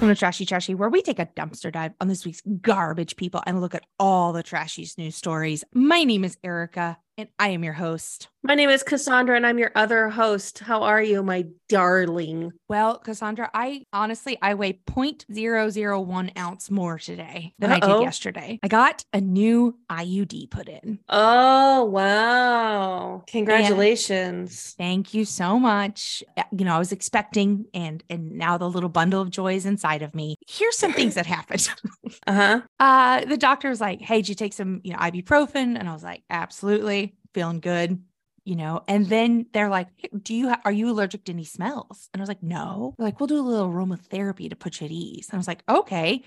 Welcome to Trashy Trashy, where we take a dumpster dive on this week's garbage people and look at all the trashiest news stories. My name is Erika, and I am your host. My name is Cassandra, and I'm your other host. How are you, my darling? Well, Cassandra, I honestly I weigh 0.001 ounce more today than I Uh-oh. did yesterday. I got a new IUD put in. Oh, wow. Congratulations. Thank you so much. You know, I was expecting and and now the little bundle of joy is inside of me. Here's some things that happened. Uh-huh. uh the doctor was like, "Hey, did you take some, you know, ibuprofen?" And I was like, "Absolutely. Feeling good." You know, and then they're like, "Do you ha- are you allergic to any smells?" And I was like, "No." They're like, "We'll do a little aromatherapy to put you at ease." And I was like, "Okay."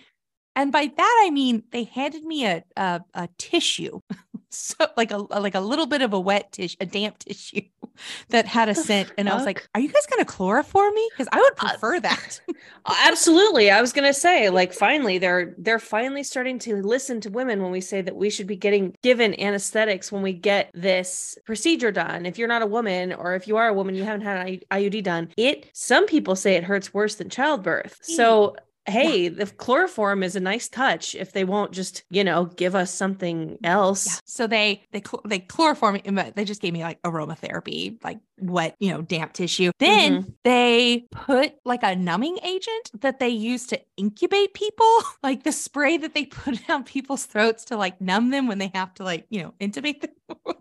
And by that I mean they handed me a a, a tissue, so like a like a little bit of a wet tissue, a damp tissue that had a scent. And I was like, "Are you guys gonna chloroform me? Because I would Uh, prefer that." Absolutely. I was gonna say, like, finally, they're they're finally starting to listen to women when we say that we should be getting given anesthetics when we get this procedure done. If you're not a woman, or if you are a woman, you haven't had an IUD done, it some people say it hurts worse than childbirth. So hey, the chloroform is a nice touch if they won't just, you know, give us something else. Yeah. So they they they chloroform eh, but they just gave me like aromatherapy, like wet, you know, damp tissue. Then mm-hmm. they put like a numbing agent that they use to incubate people, like the spray that they put down people's throats to like numb them when they have to like, you know, intubate them.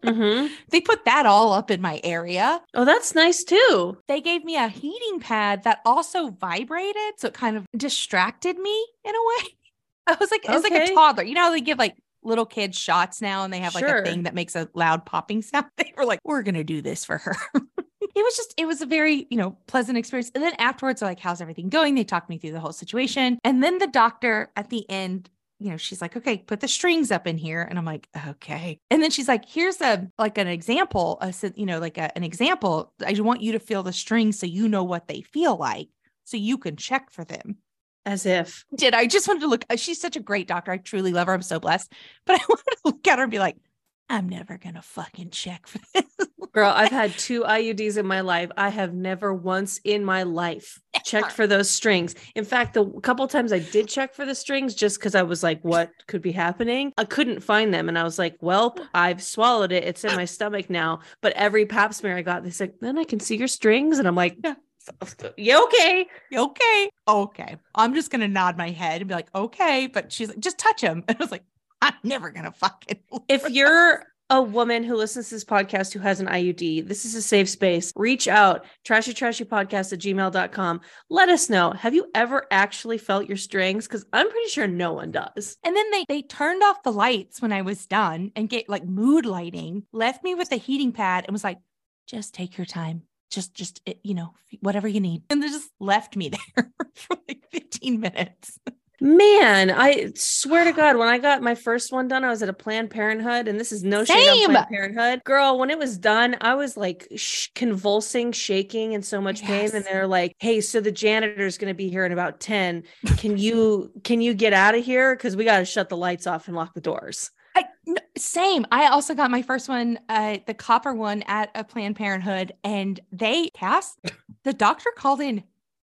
Mhm. they put that all up in my area. Oh, that's nice too. They gave me a heating pad that also vibrated, so it kind of distracted me in a way. I was like, it was like a toddler. You know, how they give like little kids shots now, and they have like Sure. a thing that makes a loud popping sound. They were like, we're gonna do this for her. it was just, it was a very, you know, pleasant experience. And then afterwards, they're like, how's everything going? They talked me through the whole situation, and then the doctor at the end you know, she's like, okay, put the strings up in here. And I'm like, okay. And then she's like, here's a like an example, a, you know, like a, an example. I want you to feel the strings so you know what they feel like so you can check for them. As if. Did I just wanted to look? uh, She's such a great doctor. I truly love her. I'm so blessed. But I wanted to look at her and be like, I'm never going to fucking check for this. Girl, I've had two IUDs in my life. I have never once in my life checked for those strings. In fact, the couple times I did check for the strings just because I was like, what could be happening? I couldn't find them. And I was like, well, I've swallowed it. It's in my stomach now. But every pap smear I got, they said, then I can see your strings. And I'm like, Yeah. you okay? okay. Okay. I'm just to nod my head and be like, okay. But she's like, just touch him. And I was like, I'm never going to fucking. look If you're a woman who listens to this podcast who has an IUD, this is a safe space. Reach out, trashy trashy podcast at gmail.com. Let us know. Have you ever actually felt your strings? Because I'm pretty sure no one does. And then they they turned off the lights when I was done and get like mood lighting, left me with a heating pad and was like, just take your time. Just just eh, you know, whatever you need. And they just left me there for like 15 minutes. Man, I swear to God, when I got my first one done, I was at a Planned Parenthood, and this is no shade on Planned Parenthood. Girl, when it was done, I was like sh- convulsing, shaking, in so much pain. And they're like, "Hey, so the janitor is going to be here in about ten. Can you can you get out of here? Because we got to shut the lights off and lock the doors." I, no, same. I also got my first one, uh, the copper one at a Planned Parenthood, and they cast the doctor called in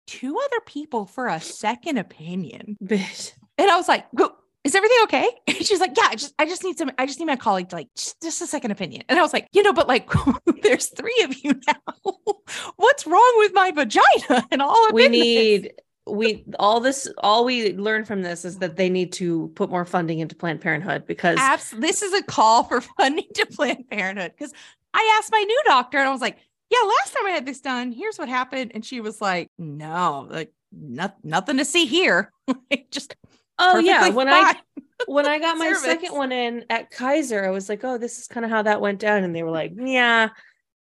two other people for a second opinion. Bitch. And I was like, "Go- is everything okay? And she's like, yeah, I just, I just need some, I just need my colleague to like, just, just a second opinion. And I was like, you know, but like, there's three of you now. What's wrong with my vagina? And all of We need we all this all we learn from this is that they need to put more funding into Planned Parenthood because Abs- this is a call for funding to Planned Parenthood because I asked my new doctor and I was like, yeah, last time I had this done, here's what happened. And she was like, no, like, not, nothing to see here. Just oh yeah, when I when I got my second one in at Kaiser, I was like, oh, this is kind of how that went down. And they were like, yeah,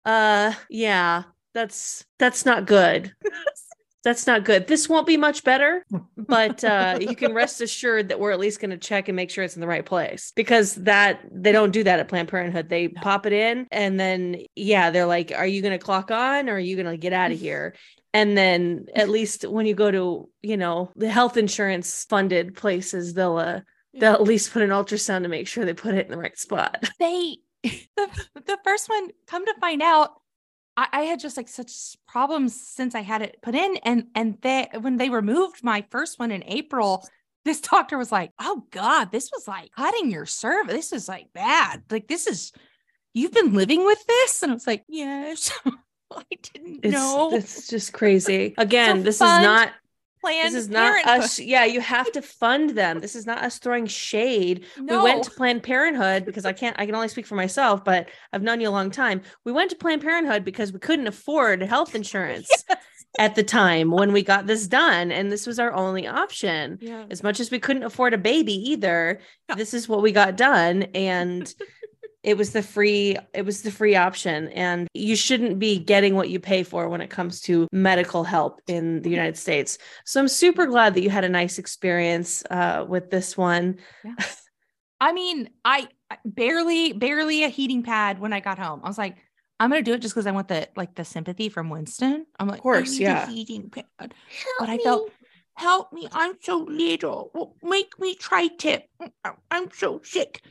uh, yeah, that's that's not good. That's not good. This won't be much better, but uh, you can rest assured that we're at least going to check and make sure it's in the right place because that they don't do that at Planned Parenthood. They No. pop it in and then, yeah, they're like, are you going to clock on or are you going to get out of here? And then at least when you go to, you know, the health insurance funded places, they'll, uh, they'll at least put an ultrasound to make sure they put it in the right spot. they the, the first one come to find out I, I had just like such problems since I had it put in. And and they when they removed my first one in April, this doctor was like, Oh God, this was like cutting your cervix. This is like bad. Like this is you've been living with this? And I was like, Yes. I didn't It's, know. it's just crazy. Again, So this is not Planned this is not Parenthood. us. Yeah, you have to fund them. This is not us throwing shade. No. We went to Planned Parenthood because I can't, I can only speak for myself, but I've known you a long time. We went to Planned Parenthood because we couldn't afford health insurance at the time when we got this done. And this was our only option. yeah. As much as we couldn't afford a baby either, Yeah. this is what we got done. And it was the free, it was the free option. And you shouldn't be getting what you pay for when it comes to medical help in the United States. So I'm super glad that you had a nice experience uh, with this one. I mean, I barely, barely a heating pad when I got home. I was like, I'm gonna do it just because I want the like the sympathy from Winston. I'm like, of course, yeah. a heating pad. But I felt, help me, I'm so little. Make me try tip. I'm so sick.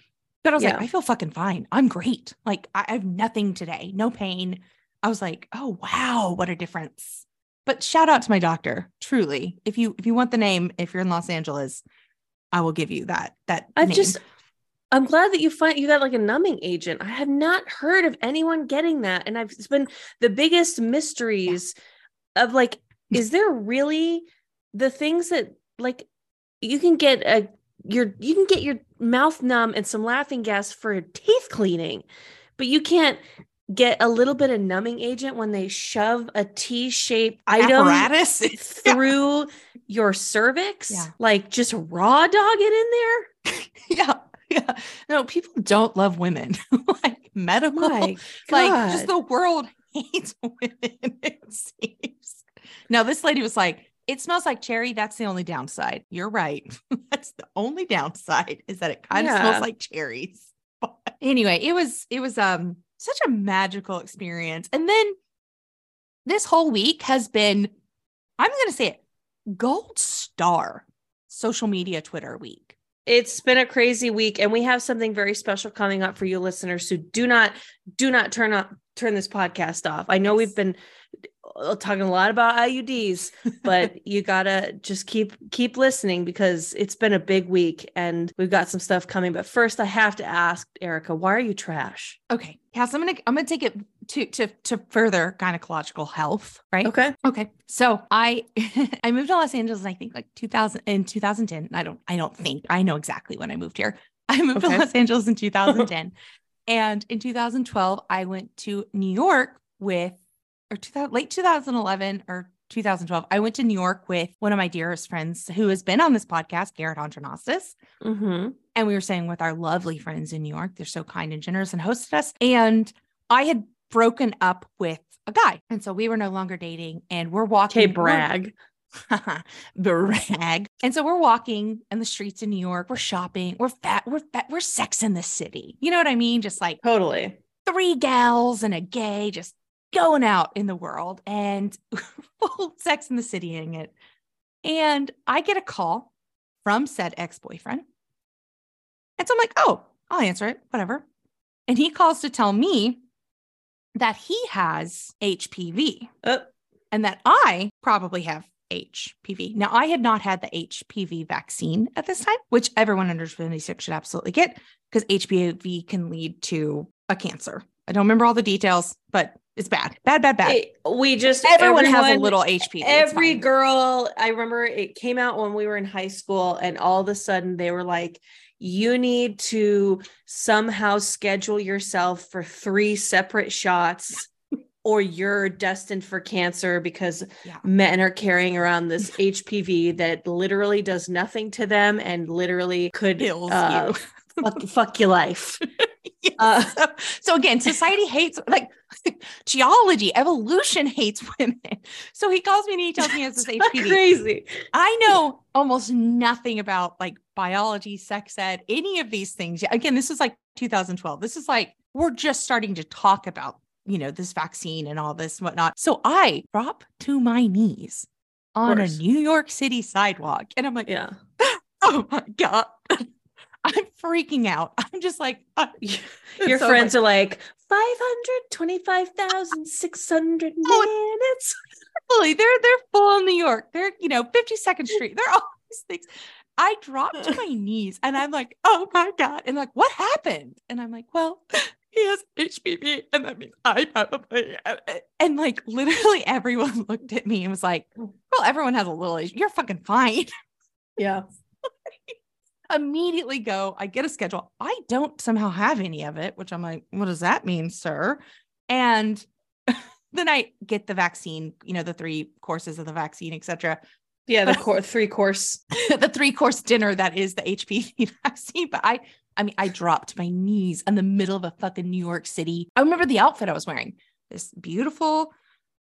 But I was Yeah. like, I feel fucking fine. I'm great. Like I, have nothing today, no pain. I was like, oh wow, what a difference. But shout out to my doctor, truly. If you if you want the name, if you're in Los Angeles, I will give you that. That I've name. just, I'm glad that you find you got like a numbing agent. I have not heard of anyone getting that. And I've, it's been the biggest mysteries of like, is there really the things that like you can get a, your, you can get your mouth numb and some laughing gas for teeth cleaning, but you can't get a little bit of numbing agent when they shove a T-shaped item apparatus. Yeah. through your cervix, Yeah. like just raw dog it in there. yeah. Yeah. No, people don't love women. like medical. My like God. just the world hates women, it seems. No, this lady was like, it smells like cherry. That's the only downside. You're right. That's the only downside is that it kind of Yeah. smells like cherries. But anyway, it was it was um such a magical experience. And then this whole week has been, I'm gonna say it, gold star social media Twitter week. it's been a crazy week and we have something very special coming up for you listeners so do not do not turn up turn this podcast off i know Yes. we've been Uh, talking a lot about iuds but you gotta just keep keep listening because it's been a big week and we've got some stuff coming but first i have to ask erika why are you trash Okay. Cass, I'm gonna I'm gonna take it to to to further gynecological health, right? okay Okay. So I I moved to Los Angeles, I think like 2000 in 2010. I don't I don't think I know exactly when I moved here. I moved Okay. to Los Angeles in 2010. and in 2012, I went to New York with or 2000, late 2011 or 2012. I went to New York with one of my dearest friends who has been on this podcast, Garrett Andronastis. mm-hmm. And we were staying with our lovely friends in New York. They're so kind and generous and hosted us. And I had broken up with a guy. And so we were no longer dating and we're walking. okay brag brag. And so we're walking in the streets in New York. We're shopping. We're fat. We're fat. We're sex in the city. You know what I mean? Just like totally three gals and a gay just going out in the world and full sex in the city in it. And I get a call from said ex boyfriend. And so I'm like, oh, I'll answer it, whatever. And he calls to tell me that he has HPV uh, and that I probably have HPV. Now, I had not had the HPV vaccine at this time, which everyone under 26 should absolutely get because HPV can lead to a cancer. I don't remember all the details, but it's bad, bad, bad, bad. it- we just everyone, has a little HPV. Every girl i remember it came out when we were in high school and all of a sudden they were like you need to somehow schedule yourself for three separate shots or you're destined for cancer because Yeah. men are carrying around this hpv that literally does nothing to them and literally could uh, you. fuck, fuck your life Yes. uh, so, so again, society hates like geology, evolution hates women. So he calls me and he tells me he has this HPV. crazy I know almost nothing about like biology, sex ed, any of these things. Again, this is like 2012. This is like we're just starting to talk about, you know, this vaccine and all this and whatnot. So I drop to my knees on a. New York City sidewalk and I'm like, yeah oh my God. I'm freaking out. I'm just like, uh, Your so friends are like 525,600 Oh, minutes. fully, they're they're full in New York. They're, you know, 52nd Street. They're all these things. I dropped to my knees and I'm like, oh my God. And like, what happened? And I'm like, well, he has HPV. And that means I probably. And like literally everyone looked at me and was like, well, everyone has a little. You're fucking fine. Yeah. Immediately go, I get a schedule. I don't somehow have any of it, which I'm like, what does that mean, sir? And then I get the vaccine, you know, the three courses of the vaccine, etc. Yeah. The core, three course. the three course dinner that is the HPV vaccine. But I, I mean, I dropped my knees in the middle of a fucking New York City. I remember the outfit I was wearing. This beautiful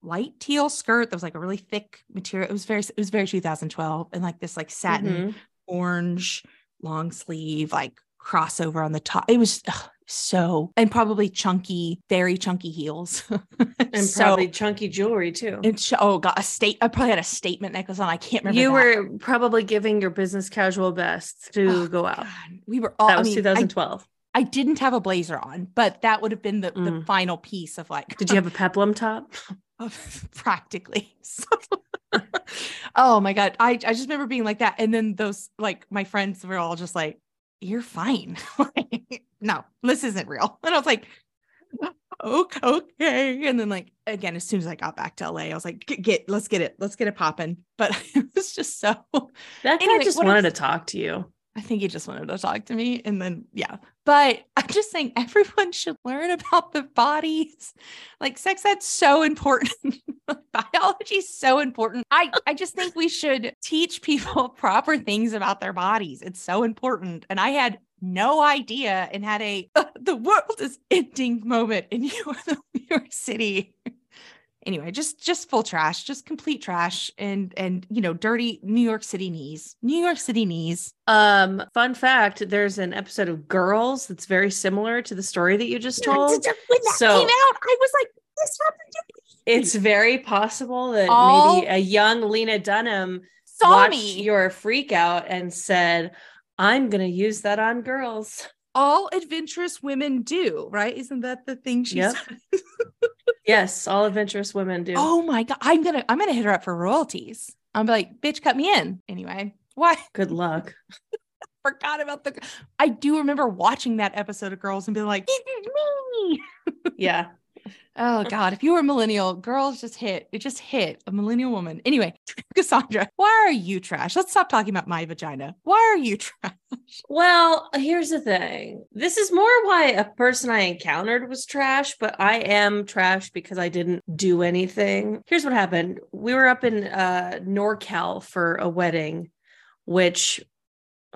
light teal skirt that was like a really thick material. It was very, it was very 2012, and like this like satin Mhm. orange long sleeve like crossover on the top. It was ugh, so and probably chunky, very chunky heels. And So- probably chunky jewelry too. and sh- oh god, a state. I probably had a statement necklace on. I can't remember. You that. were probably giving your business casual best to Oh, go out. God. We were all. That I was mean, 2012. I didn't have a blazer on, but that would have been the, the Mm. final piece of like, Did you have a peplum top? practically. So- oh my God. I, I just remember being like that. And then those, like, my friends were all just like, you're fine. Like, no, this isn't real. And I was like, okay, okay. And then, like, again, as soon as I got back to LA, I was like, get, let's get it, let's get it popping. But it was just so, That guy just wanted to talk to you. I think he just wanted to talk to me. And then, yeah. But I'm just saying everyone should learn about the bodies. Like sex ed's so important. Biology is so important. I, I just think we should teach people proper things about their bodies. It's so important. And I had no idea and had a the world is ending moment in New York City. Anyway, just just full trash, just complete trash and and you know, dirty New York City knees. New York City knees. Um, fun fact, there's an episode of Girls that's very similar to the story that you just told. When that So- came out, I was like, this happened to me. It's very possible that All- maybe a young Lena Dunham Saw watched me. your freak out and said, I'm gonna use that on girls. All adventurous women do, right? Isn't that the thing she Yep. said? Yes, all adventurous women do. Oh my god, I'm gonna I'm gonna hit her up for royalties. I'm like, bitch, cut me in. Anyway, why Good luck. forgot about the I do remember watching that episode of Girls and being like, this is me. Yeah. Oh God, if you were a millennial, girls just hit, it just hit a millennial woman. Anyway, Cassandra, why are you trash? Let's stop talking about my vagina. Why are you trash? Well, here's the thing. This is more why a person I encountered was trash, but I am trash because I didn't do anything. Here's what happened. We were up in uh NorCal for a wedding, which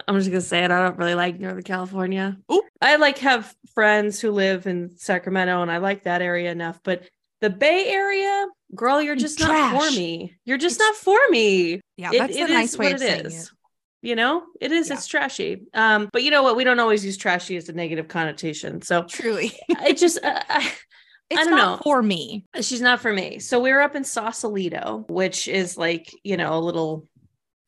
I'm just gonna say it. I don't really like Northern California. Oop. I like have friends who live in Sacramento and I like that area enough, but the Bay Area, girl, you're just not for me. You're just It's- not for me Yeah, it- that's it a nice is way what of it saying is. it. You know, it is. Yeah. It's trashy. Um, but you know what? We don't always use trashy as a negative connotation. So Truly, it just, uh, I, it's don't not know. for me. she's not for me. So we were up in Sausalito, which is like you know a little.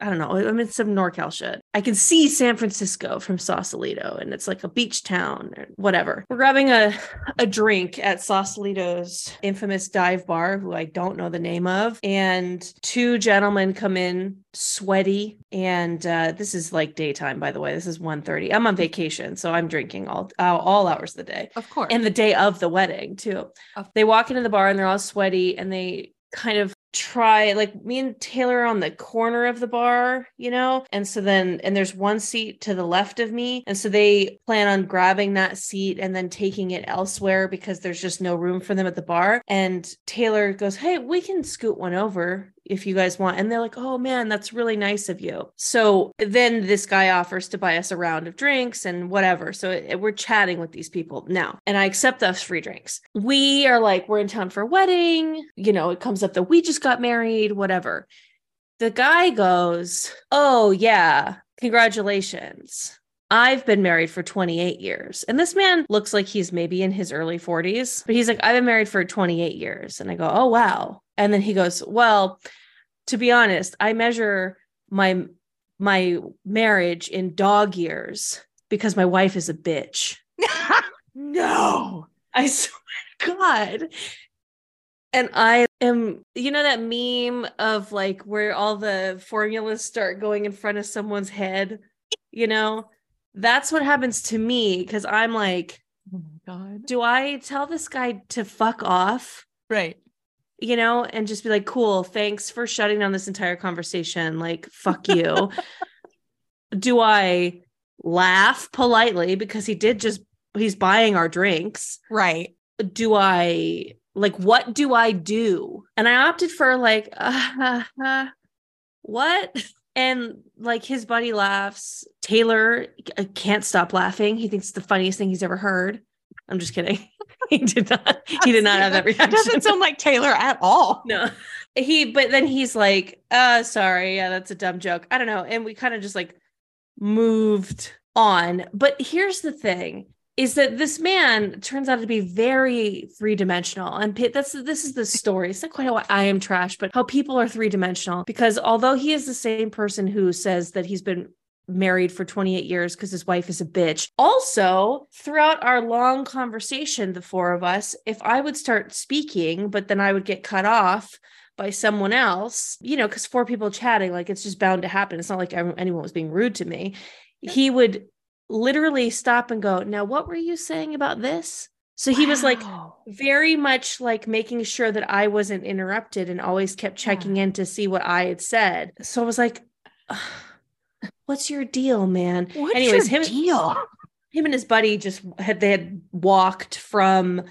I don't know. I'm in some NorCal shit. I can see San Francisco from Sausalito, and it's like a beach town or whatever. We're grabbing a a drink at Sausalito's infamous dive bar, who I don't know the name of, and two gentlemen come in sweaty, and uh, this is like daytime, by the way. This is 1.30. I'm on vacation, so I'm drinking all uh, all hours of the day Of course. and the day of the wedding too. They walk into the bar and they're all sweaty and they kind of try like me and Taylor on the corner of the bar, you know? And so then and there's one seat to the left of me and so they plan on grabbing that seat and then taking it elsewhere because there's just no room for them at the bar. And Taylor goes, "Hey, we can scoot one over if you guys want." And they're like, "Oh man, that's really nice of you." So then this guy offers to buy us a round of drinks and whatever. So it- we're chatting with these people now, and I accept those free drinks. We are like, we're in town for a wedding. You know, it comes up that we just got married, whatever. The guy goes, Oh, yeah, congratulations. I've been married for 28 years. And this man looks like he's maybe in his early 40s, but he's like, I've been married for 28 years. And I go, Oh, wow. And then he goes, Well, to be honest, I measure my my marriage in dog years. because my wife is a bitch. no. I swear to God. And I am, you know, that meme of like where all the formulas start going in front of someone's head, you know, that's what happens to me because I'm like, Oh my God. do I tell this guy to fuck off? Right. You know, and just be like, cool, thanks for shutting down this entire conversation. Like, fuck you. do I laugh politely because he did just, he's buying our drinks? Right. do I like what do I do? And I opted for like uh, uh, what? And like his buddy laughs. Taylor uh, can't stop laughing. He thinks it's the funniest thing he's ever heard. I'm just kidding. he did not. He did not have that reaction. Doesn't sound like Taylor at all. no. He but then he's like, uh sorry, yeah, that's a dumb joke. I don't know. And we kind of just like moved on. But here's the thing is that this man turns out to be very three-dimensional and that's this is the story it's not quite how i am trash but how people are three-dimensional because although he is the same person who says that he's been married for 28 years because his wife is a bitch. Also throughout our long conversation the four of us if i would start speaking but then i would get cut off by someone else you know because four people chatting like it's just bound to happen. It's not like anyone was being rude to me. He would literally stop and go, Now, what were you saying about this? So he was like very much like making sure that I wasn't interrupted and always kept checking in to see what I had said. So I was like, "Ugh, What's your deal, man? What's Anyways, your him- deal? Him and his buddy just had they had walked from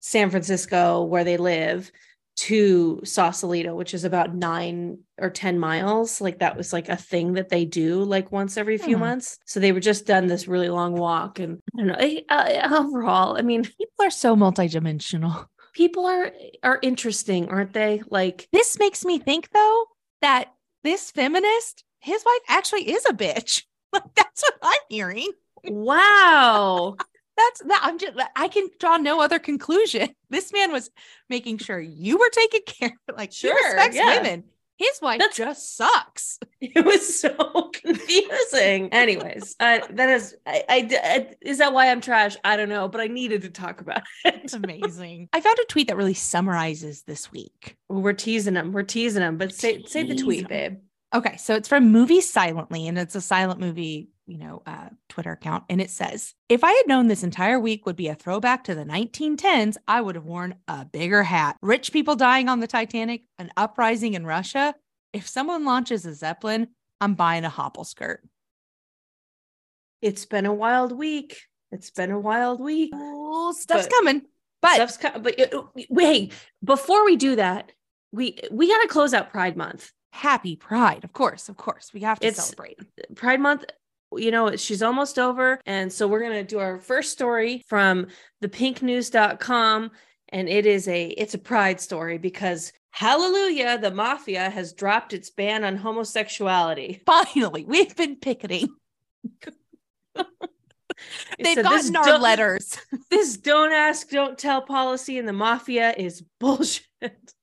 San Francisco where they live to Sausalito, which is about nine or 10 miles. Like that was like a thing that they do like once every few Hmm. months. So they were just done this really long walk. And I don't know, eh, uh, overall, I mean, People are so multidimensional. people are are interesting, aren't they? Like, This makes me think though that this feminist, his wife actually is a bitch. Like that's what I'm hearing. wow. That's that I'm just I can draw no other conclusion. This man was making sure you were taken care of. Like Sure, he respects yeah. women. His wife That's- just sucks. It was so confusing. Anyways, uh, that is, I, I, I- is that why I'm trash? I don't know, but I needed to talk about it. It's amazing. I found a tweet that really summarizes this week. We're teasing them. We're teasing them, but say say the tweet, babe. Okay, so it's from Movie Silently, and it's a silent movie, you know, uh, Twitter account. And it says, If I had known this entire week would be a throwback to the 1910s, I would have worn a bigger hat. Rich people dying on the Titanic, an uprising in Russia. If someone launches a Zeppelin, I'm buying a hobble skirt. It's been a wild week. It's been a wild week. Oh, stuff's But- coming. But Stuff's co- but uh, wait, before we do that, we we got to close out Pride Month. Happy Pride, of course, of course. We have to It's- celebrate. Pride Month, you know, she's almost over. And so we're going to do our first story from thepinknews.com. And it is a it's a pride story because hallelujah, the mafia has dropped its ban on homosexuality. Finally, we've been picketing. They've said, gotten our letters. This don't ask, don't tell policy in the mafia is bullshit.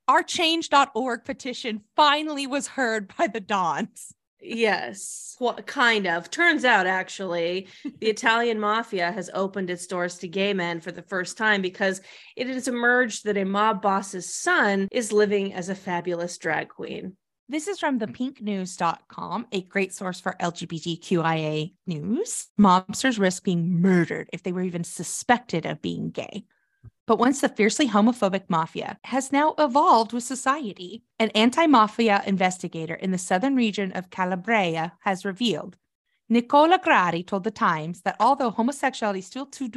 Our change.org petition finally was heard by the Dons. Yes, well, kind of. Turns out, actually, the Italian mafia has opened its doors to gay men for the first time because it has emerged that a mob boss's son is living as a fabulous drag queen. This is from thepinknews.com, a great source for LGBTQIA news. Mobsters risk being murdered if they were even suspected of being gay. But once the fiercely homophobic mafia has now evolved with society, an anti mafia investigator in the southern region of Calabria has revealed. Nicola Gratteri told The Times that although homosexuality is still too,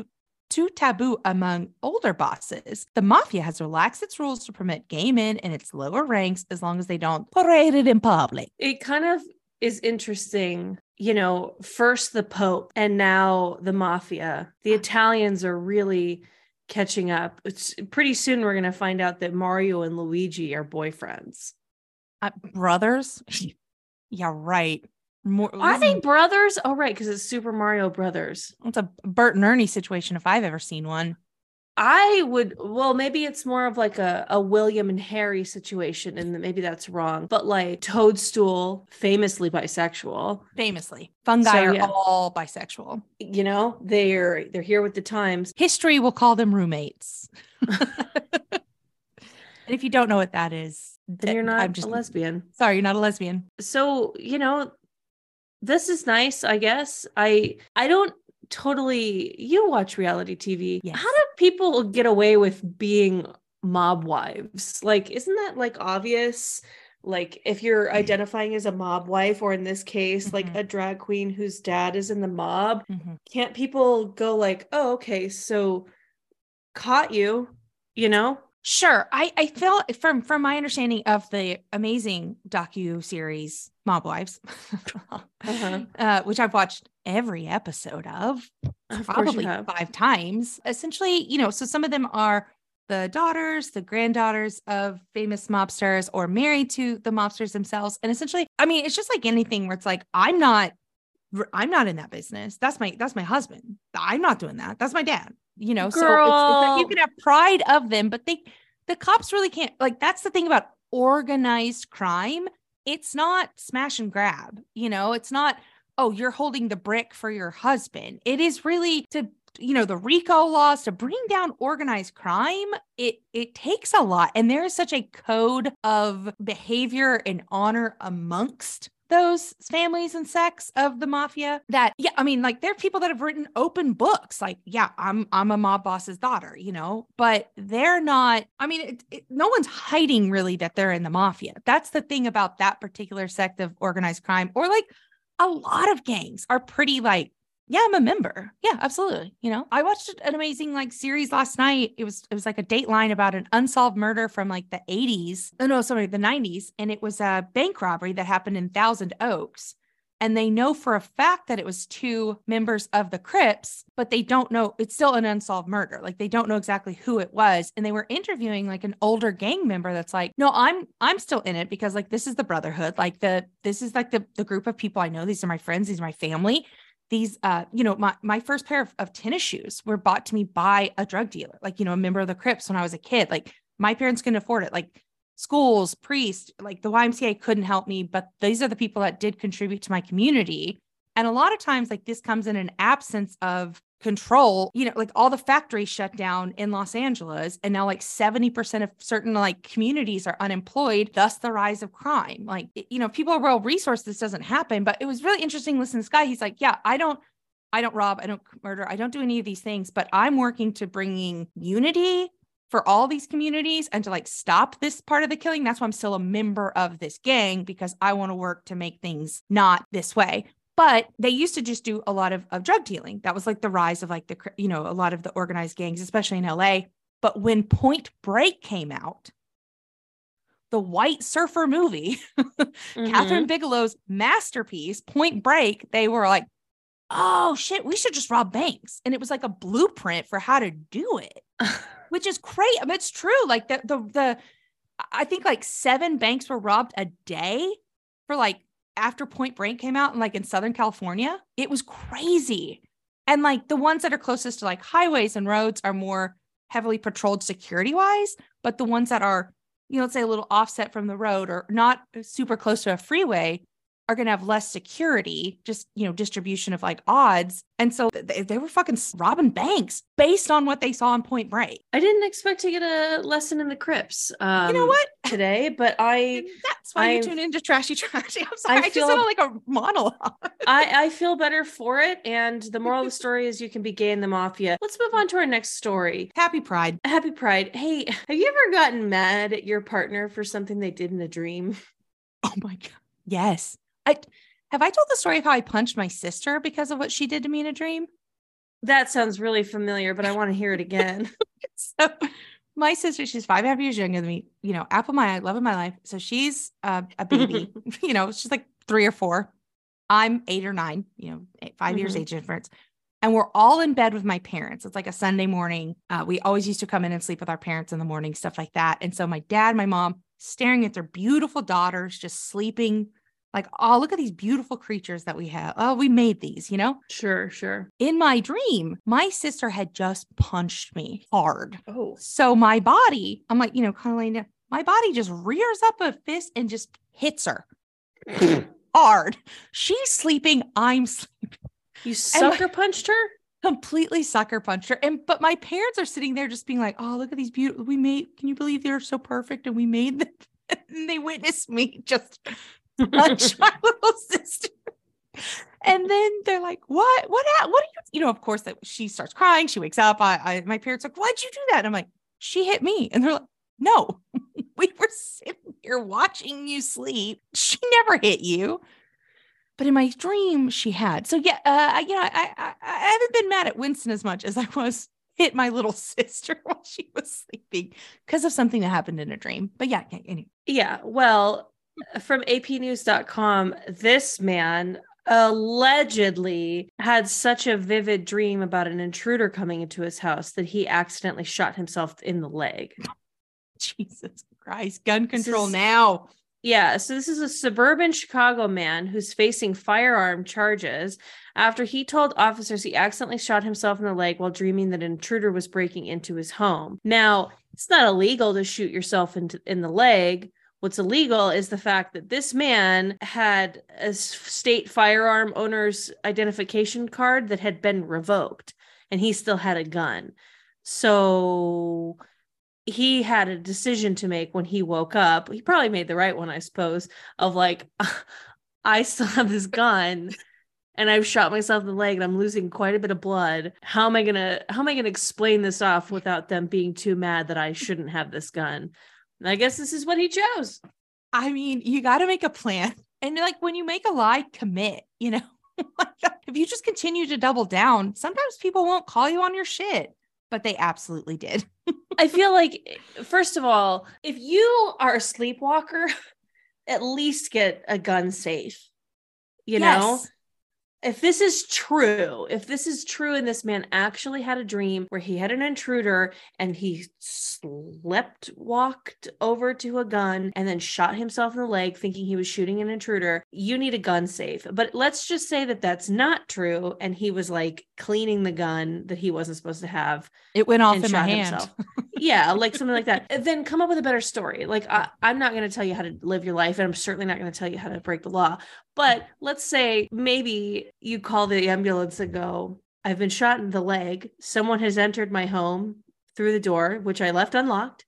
too taboo among older bosses, the mafia has relaxed its rules to permit gay men in its lower ranks as long as they don't parade it in public. It kind of is interesting, you know, first the Pope and now the mafia. The Italians are really catching up. It's pretty soon we're going to find out that Mario and Luigi are boyfriends. Uh, brothers? yeah, right. More, Are they brothers? Oh, right, because it's Super Mario Brothers. It's a Bert and Ernie situation if I've ever seen one. I would, well, maybe it's more of like a, a William and Harry situation, and maybe that's wrong, but like Toadstool, famously bisexual. Famously. Fungi So, are yeah. all bisexual. You know, they're they're here with the times. History will call them roommates. and if you don't know what that is, Then eh, you're not I'm just a lesbian. sorry, you're not a lesbian. So, you know, this is nice, I guess. I I don't totally you watch reality TV. Yes. How do people get away with being mob wives? Like, isn't that like obvious? Like if you're identifying as a mob wife, or in this case, like Mhm. a drag queen whose dad is in the mob, Mhm. can't people go like, oh, okay, so caught you, you know? Sure. I, I feel from from my understanding of the amazing docu series Mob Wives, Uh-huh. uh, which I've watched every episode of, Of probably five times. Essentially, you know, so some of them are the daughters, the granddaughters of famous mobsters or married to the mobsters themselves. And essentially, I mean, it's just like anything where it's like, I'm not I'm not in that business. That's my that's my husband. I'm not doing that. That's my dad. You know, so it's, it's like you can have pride of them, but they the cops really can't like that's the thing about organized crime. It's not smash and grab, you know, it's not, oh, you're holding the brick for your husband. It is really to you know the RICO laws to bring down organized crime it it takes a lot and there is such a code of behavior and honor amongst those families and sects of the mafia that yeah i mean like there are people that have written open books like yeah i'm i'm a mob boss's daughter you know but they're not i mean it, it, no one's hiding really that they're in the mafia. That's the thing about that particular sect of organized crime or like a lot of gangs are pretty like yeah, I'm a member. Yeah, absolutely. You know, I watched an amazing like series last night. It was it was like a Dateline about an unsolved murder from like the 80s. Oh no, sorry, the 90s, and it was a bank robbery that happened in Thousand Oaks. And they know for a fact that it was two members of the Crips, but they don't know it's still an unsolved murder. Like they don't know exactly who it was. And they were interviewing like an older gang member that's like, no, I'm I'm still in it because like this is the brotherhood. Like the this is like the the group of people I know. These are my friends, these are my family these uh you know my my first pair of, of tennis shoes were bought to me by a drug dealer like you know a member of the crips when i was a kid like my parents couldn't afford it like schools priests like the ymca couldn't help me but these are the people that did contribute to my community. And a lot of times like this comes in an absence of control you know like all the factories shut down in los angeles and now like 70% of certain like communities are unemployed thus the rise of crime. Like you know people are well resourced this doesn't happen but it was really interesting listening to this guy. He's like yeah i don't i don't rob i don't murder i don't do any of these things but i'm working to bringing unity for all these communities and to like stop this part of the killing. That's why i'm still a member of this gang because i want to work to make things not this way but they used to just do a lot of, of drug dealing. That was like the rise of like the, you know, a lot of the organized gangs, especially in LA. But when Point Break came out, the White Surfer movie, Mhm. Kathryn Bigelow's masterpiece, Point Break, they were like, oh shit, we should just rob banks. And it was like a blueprint for how to do it, which is crazy. I mean, it's true. Like the, the, the, I think like seven banks were robbed a day for like after Point Break came out and like in Southern California. It was crazy. And like the ones that are closest to like highways and roads are more heavily patrolled security wise, but the ones that are, you know, let's say a little offset from the road or not super close to a freeway are going to have less security, just, you know, distribution of like odds. And so they, they were fucking robbing banks based on what they saw on Point Break. I didn't expect to get a lesson in the Crips. Um, you know what? Today, but I And that's why you I've- tune into Trashy Trashy. I'm sorry. I, just feel- sounded like a monologue. I, I feel better for it. And the moral of the story is you can be gay in the mafia. Let's move on to our next story. Happy Pride. Happy Pride. Hey, have you ever gotten mad at your partner for something they did in a dream? Oh my God. Yes. I have I told the story of how I punched my sister because of what she did to me in a dream? That sounds really familiar, but I want to hear it again. So my sister, she's five and a half years younger than me, you know, apple my eye, love of my life. So she's uh, a baby, you know, she's like three or four. I'm eight or nine, you know, eight, 5 years Mhm. age difference. And we're all in bed with my parents. It's like a Sunday morning. Uh, we always used to come in and sleep with our parents in the morning, stuff like that. And so my dad, my mom, staring at their beautiful daughters, just sleeping Like, oh, look at these beautiful creatures that we have. Oh, we made these, you know? Sure, sure. In my dream, my sister had just punched me hard. Oh. So my body, I'm like, you know, kind of laying down. My body just rears up a fist and just hits her hard. She's sleeping. I'm sleeping. You sucker punched her? Completely sucker punched her. And but my parents are sitting there just being like, oh, look at these beautiful. We made, can you believe they're so perfect? And we made them. and they witnessed me just punch my little sister. And then they're like, "What? What? What are you?" You know, of course, that she starts crying. She wakes up. I, I, my parents are like, "Why'd you do that?" And I'm like, "She hit me." And they're like, "No, we were sitting here watching you sleep. She never hit you." But in my dream, she had. So yeah, uh, you know, I, I I haven't been mad at Winston as much as I was hit my little sister while she was sleeping because of something that happened in a dream. But yeah, yeah anyway. Yeah. Well, from apnews.com, this man allegedly had such a vivid dream about an intruder coming into his house that he accidentally shot himself in the leg. Jesus Christ, gun control is- now. Yeah, so this is a suburban Chicago man who's facing firearm charges after he told officers he accidentally shot himself in the leg while dreaming that an intruder was breaking into his home. Now, it's not illegal to shoot yourself into in the leg. What's illegal is the fact that this man had a state firearm owner's identification card that had been revoked and he still had a gun. So he had a decision to make when he woke up. He probably made the right one, I suppose, of like, I still have this gun and I've shot myself in the leg and I'm losing quite a bit of blood. How am I gonna how am I gonna explain this off without them being too mad that I shouldn't have this gun? And I guess this is what he chose. I mean, you got to make a plan. And like when you make a lie, commit, you know? Like, if you just continue to double down, sometimes people won't call you on your shit, but they absolutely did. I feel like, first of all, if you are a sleepwalker, at least get a gun safe. You know, Yes. If this is true, if this is true, and this man actually had a dream where he had an intruder and he slept walked over to a gun and then shot himself in the leg thinking he was shooting an intruder, you need a gun safe. But let's just say that that's not true. And he was like cleaning the gun that he wasn't supposed to have It went off in my hand. yeah, like something like that. Then come up with a better story. Like I, I'm not going to tell you how to live your life, and I'm certainly not going to tell you how to break the law. But let's say maybe you call the ambulance and go, "I've been shot in the leg. Someone has entered my home through the door, which I left unlocked,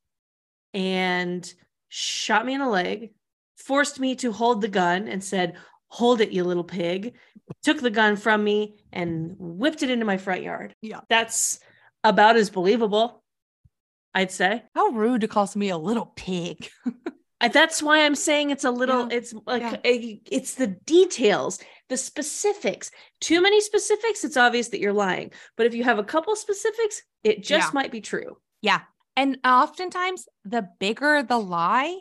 and shot me in the leg, forced me to hold the gun, and said." Hold it, you little pig. Took the gun from me and whipped it into my front yard. Yeah. That's about as believable, I'd say. How rude to call me a little pig. That's why I'm saying it's a little, Yeah. it's like, Yeah. a- it's the details, the specifics. Too many specifics, it's obvious that you're lying. But if you have a couple specifics, it just Yeah. might be true. Yeah. And oftentimes, the bigger the lie,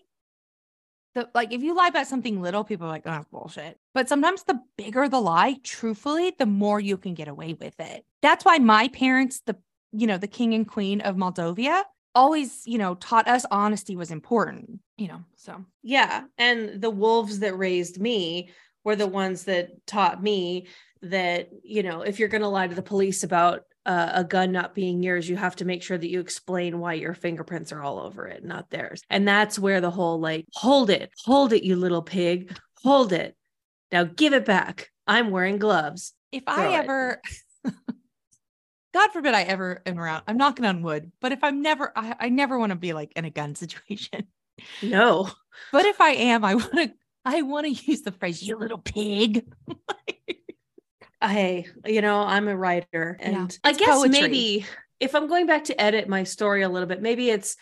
the like if you lie about something little, people are like, oh, bullshit. But sometimes the bigger the lie, truthfully, the more you can get away with it. That's why my parents, the you know, the king and queen of Moldovia, always, you know, taught us honesty was important, you know. So Yeah. And the wolves that raised me were the ones that taught me that, you know, if you're going to lie to the police about uh, a gun not being yours, you have to make sure that you explain why your fingerprints are all over it, not theirs. And that's where the whole like, hold it, hold it, you little pig, hold it. Now give it back. I'm wearing gloves. if Throw I ever God forbid I ever am around, I'm knocking on wood, but if I'm never, I, I never want to be like in a gun situation. No. But if I am, I want to I want to use the phrase "you little pig." Hey, you know, I'm a writer. Yeah, And I guess poetry. maybe if I'm going back to edit my story a little bit, maybe it's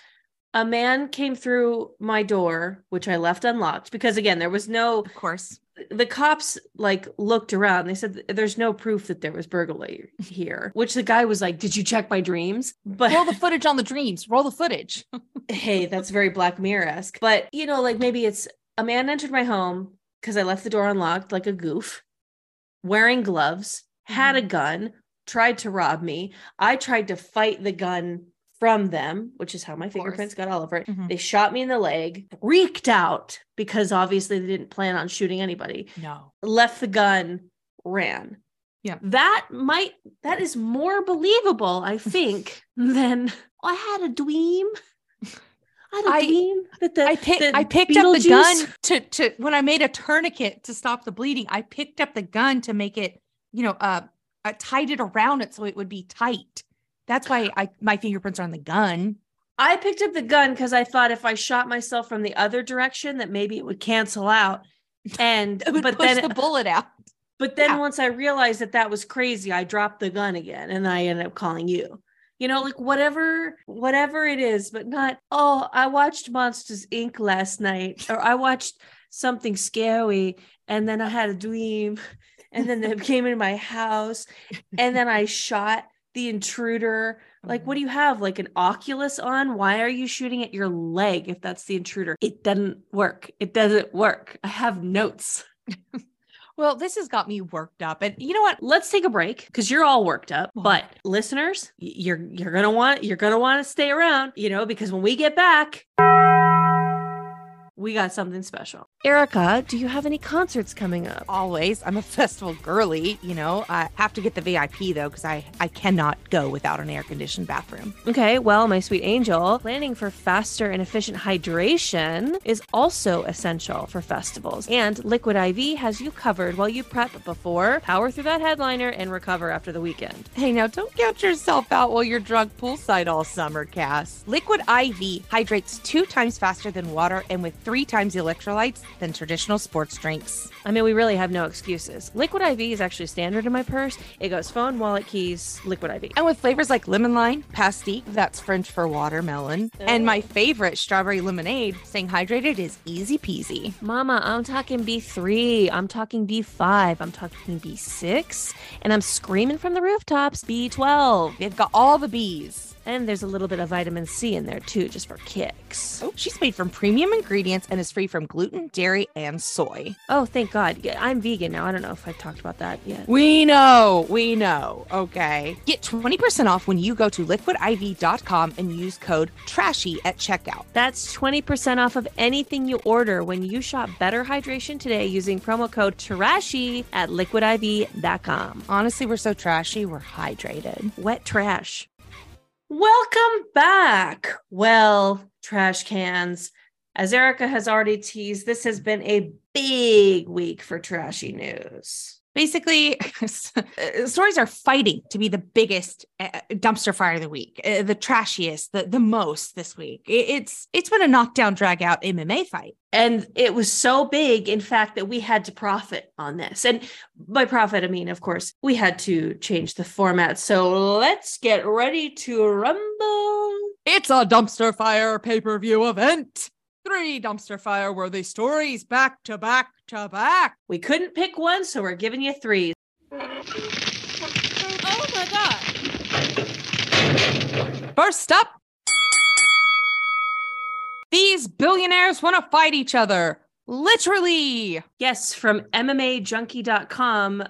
a man came through my door, which I left unlocked because again, there was no Of course. The cops like looked around. They said there's no proof that there was burglary here, which the guy was like, Did you check my dreams? But Roll the footage on the dreams. Roll the footage. hey, that's very Black Mirror esque. But you know, like maybe it's a man entered my home because I left the door unlocked like a goof, wearing gloves, had a mm-hmm. gun, tried to rob me. I tried to fight the gun from them, which is how my fingerprints got all over it. Mhm. They shot me in the leg, freaked out because obviously they didn't plan on shooting anybody, No. left the gun, ran. Yeah. That might, that is more believable, I think, than I had a dream. I had a I- dream that the, I picked the I picked up the gun to to when I made a tourniquet to stop the bleeding. I picked up the gun to make it, you know, uh, I tied it around it so it would be tight. That's why I my fingerprints are on the gun. I picked up the gun because I thought if I shot myself from the other direction, that maybe it would cancel out. And but push then the bullet out. But then Yeah. once I realized that that was crazy, I dropped the gun again and I ended up calling you. You know, like whatever, whatever it is, but not, oh, I watched Monsters Inc. last night, or I watched something scary and then I had a dream and then they came into my house and then I shot the intruder. Like, what mm-hmm. do you have? Like an Oculus on? Why are you shooting at your leg if that's the intruder? It doesn't work. It doesn't work. I have notes. Well, this has got me worked up. And you know what? let's take a break because you're all worked up but listeners you're you're gonna want you're gonna want to stay around you know because when we get back we got something special erika do you have any concerts coming up Always, I'm a festival girly. You know, I have to get the VIP though because I I cannot go without an air conditioned bathroom. okay well my sweet angel planning for faster and efficient hydration is also essential for festivals and liquid iv has you covered while you prep before power through that headliner and recover after the weekend Hey, now don't count yourself out while you're drunk poolside all summer, Cass. Liquid IV hydrates two times faster than water and with three times the electrolytes than traditional sports drinks. I mean, we really have no excuses. Liquid IV is actually standard in my purse. It goes phone, wallet, keys, liquid IV. And with flavors like lemon lime, pastèque, that's French for watermelon, and my favorite, strawberry lemonade, staying hydrated is easy peasy. Mama, I'm talking B3. I'm talking B5. I'm talking B6. And I'm screaming from the rooftops B12. They've got all the bees. And there's a little bit of vitamin C in there too, just for kicks. Oh, she's made from premium ingredients and is free from gluten, dairy, and soy. Oh, thank God. Yeah, I'm vegan now. I don't know if I've talked about that yet. We know, we know. Okay. Get 20% off when you go to liquidiv.com and use code TRASHY at checkout. That's 20% off of anything you order when you shop Better Hydration today using promo code TRASHY at liquidiv.com. Honestly, we're so trashy, we're hydrated. Wet trash. Welcome back. Well, trash cans. As Erika has already teased, this has been a big week for trashy news. Basically, stories are fighting to be the biggest uh, dumpster fire of the week, uh, the trashiest, the, the most this week. It's it's been a knockdown, drag out MMA fight. And it was so big, in fact, that we had to profit on this. And by profit, I mean, of course, we had to change the format. So let's get ready to rumble. It's a dumpster fire pay per view event. Three dumpster fire worthy stories back to back to back. We couldn't pick one, so we're giving you three. Oh my God. First up, these billionaires want to fight each other. Literally. Yes, from MMAjunkie.com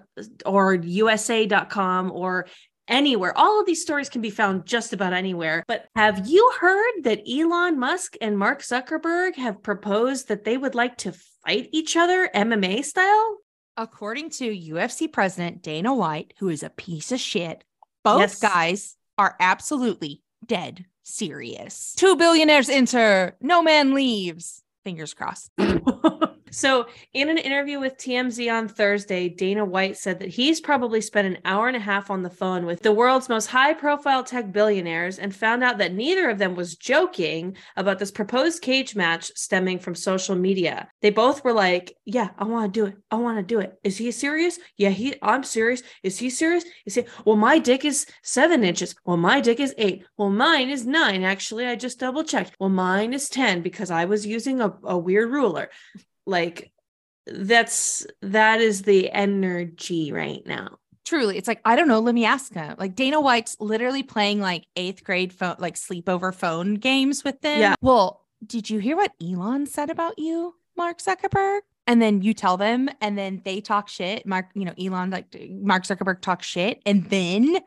or USA.com or anywhere. All of these stories can be found just about anywhere. But have you heard that Elon Musk and Mark Zuckerberg have proposed that they would like to fight each other MMA style? According to UFC president Dana White, who is a piece of shit, both Yes. guys are absolutely dead serious. Two billionaires enter, no man leaves. Fingers crossed. so, in an interview with TMZ on Thursday, Dana White said that he's probably spent an hour and a half on the phone with the world's most high profile tech billionaires and found out that neither of them was joking about this proposed cage match stemming from social media. They both were like, Yeah, I want to do it. I want to do it. Is he serious? Yeah, he I'm serious. Is he serious? Is he well, my dick is seven inches. Well, my dick is eight. Well, mine is nine. Actually, I just double checked. Well, mine is 10 because I was using a, a weird ruler like that's that is the energy right now Truly, it's like, I don't know. Let me ask him. Like Dana White's literally playing like eighth grade phone, like sleepover phone games with them. Yeah. Well, did you hear what Elon said about you, Mark Zuckerberg? And then you tell them, and then they talk shit. Mark, you know, Elon, like Mark Zuckerberg talks shit. And then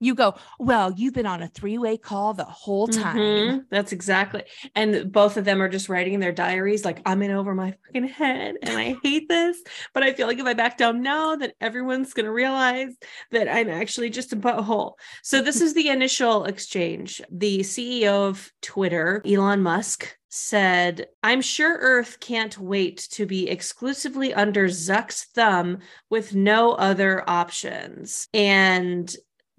You go, well, you've been on a three way call the whole time. Mhm. That's exactly. And both of them are just writing in their diaries, like, I'm in over my fucking head and I hate this. But I feel like if I back down now, then everyone's going to realize that I'm actually just a butthole. So this is the initial exchange. The CEO of Twitter, Elon Musk, said, I'm sure Earth can't wait to be exclusively under Zuck's thumb with no other options. And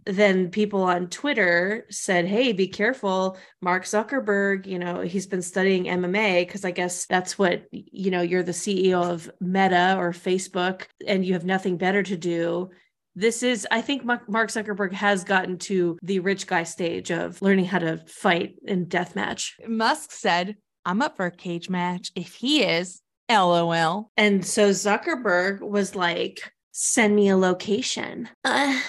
then people on Twitter said, Hey, be careful. Mark Zuckerberg, you know, he's been studying MMA because I guess that's what, you know, you're the CEO of Meta or Facebook and you have nothing better to do. This is, I think Mark Zuckerberg has gotten to the rich guy stage of learning how to fight in death match. Musk said, I'm up for a cage match. If he is, LOL. And so Zuckerberg was like, Send me a location. Uh,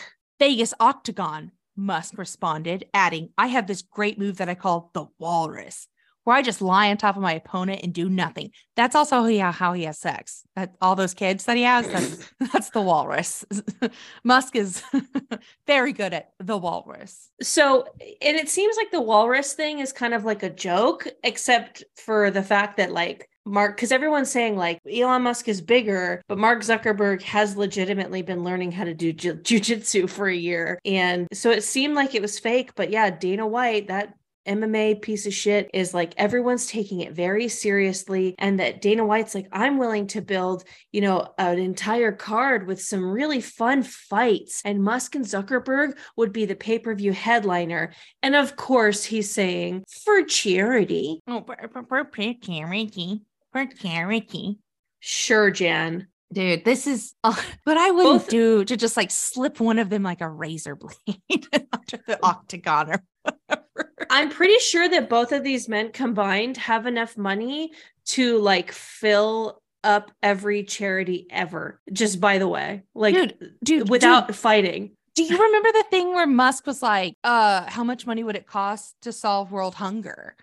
Vegas Octagon, Musk responded, adding, I have this great move that I call the walrus, where I just lie on top of my opponent and do nothing. That's also how he, has sex. That all those kids that he has, that's, that's the walrus. Musk is very good at the walrus. So, and it seems like the walrus thing is kind of like a joke, except for the fact that, like, Mark, because everyone's saying like Elon Musk is bigger, but Mark Zuckerberg has legitimately been learning how to do ju- jujitsu for a year. And so it seemed like it was fake. But yeah, Dana White, that MMA piece of shit is like everyone's taking it very seriously. And that Dana White's like, I'm willing to build, you know, an entire card with some really fun fights. And Musk and Zuckerberg would be the pay per view headliner. And of course, he's saying for charity. Oh, for, for, for charity. For charity. Sure, Jan. Dude, this is uh, what I wouldn't Both- do to just like slip one of them like a razor blade under the octagon or whatever. I'm pretty sure that both of these men combined have enough money to like fill up every charity ever. Just by the way, like Dude, dude, without dude, fighting. do you remember the thing where Musk was like, uh, how much money would it cost to solve world hunger?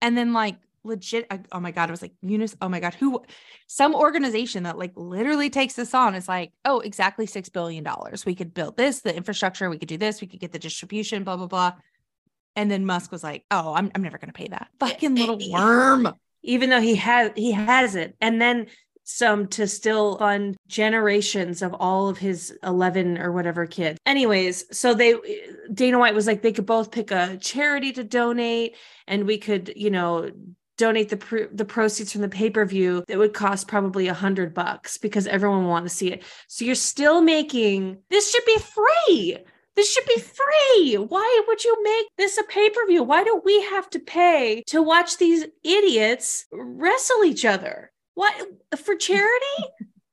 And then like legit, I- oh my God, it was like Eunice, oh my God, who some organization that like literally takes this on is like, oh, exactly six billion dollars. We could build this, the infrastructure, we could do this, we could get the distribution, blah, blah, blah. And then Musk was like, oh, I'm, I'm never gonna pay that. Fucking eh, little eh, worm. Even though he has he has it. And then some to still fund generations of all of his 11 or whatever kids. Anyways, so they Dana White was like they could both pick a charity to donate and we could, you know, donate the pr- the proceeds from the pay-per-view that would cost probably a hundred bucks because everyone would want to see it. So you're still making this should be free. This should be free. Why would you make this a pay per view? Why do we have to pay to watch these idiots wrestle each other? What for charity?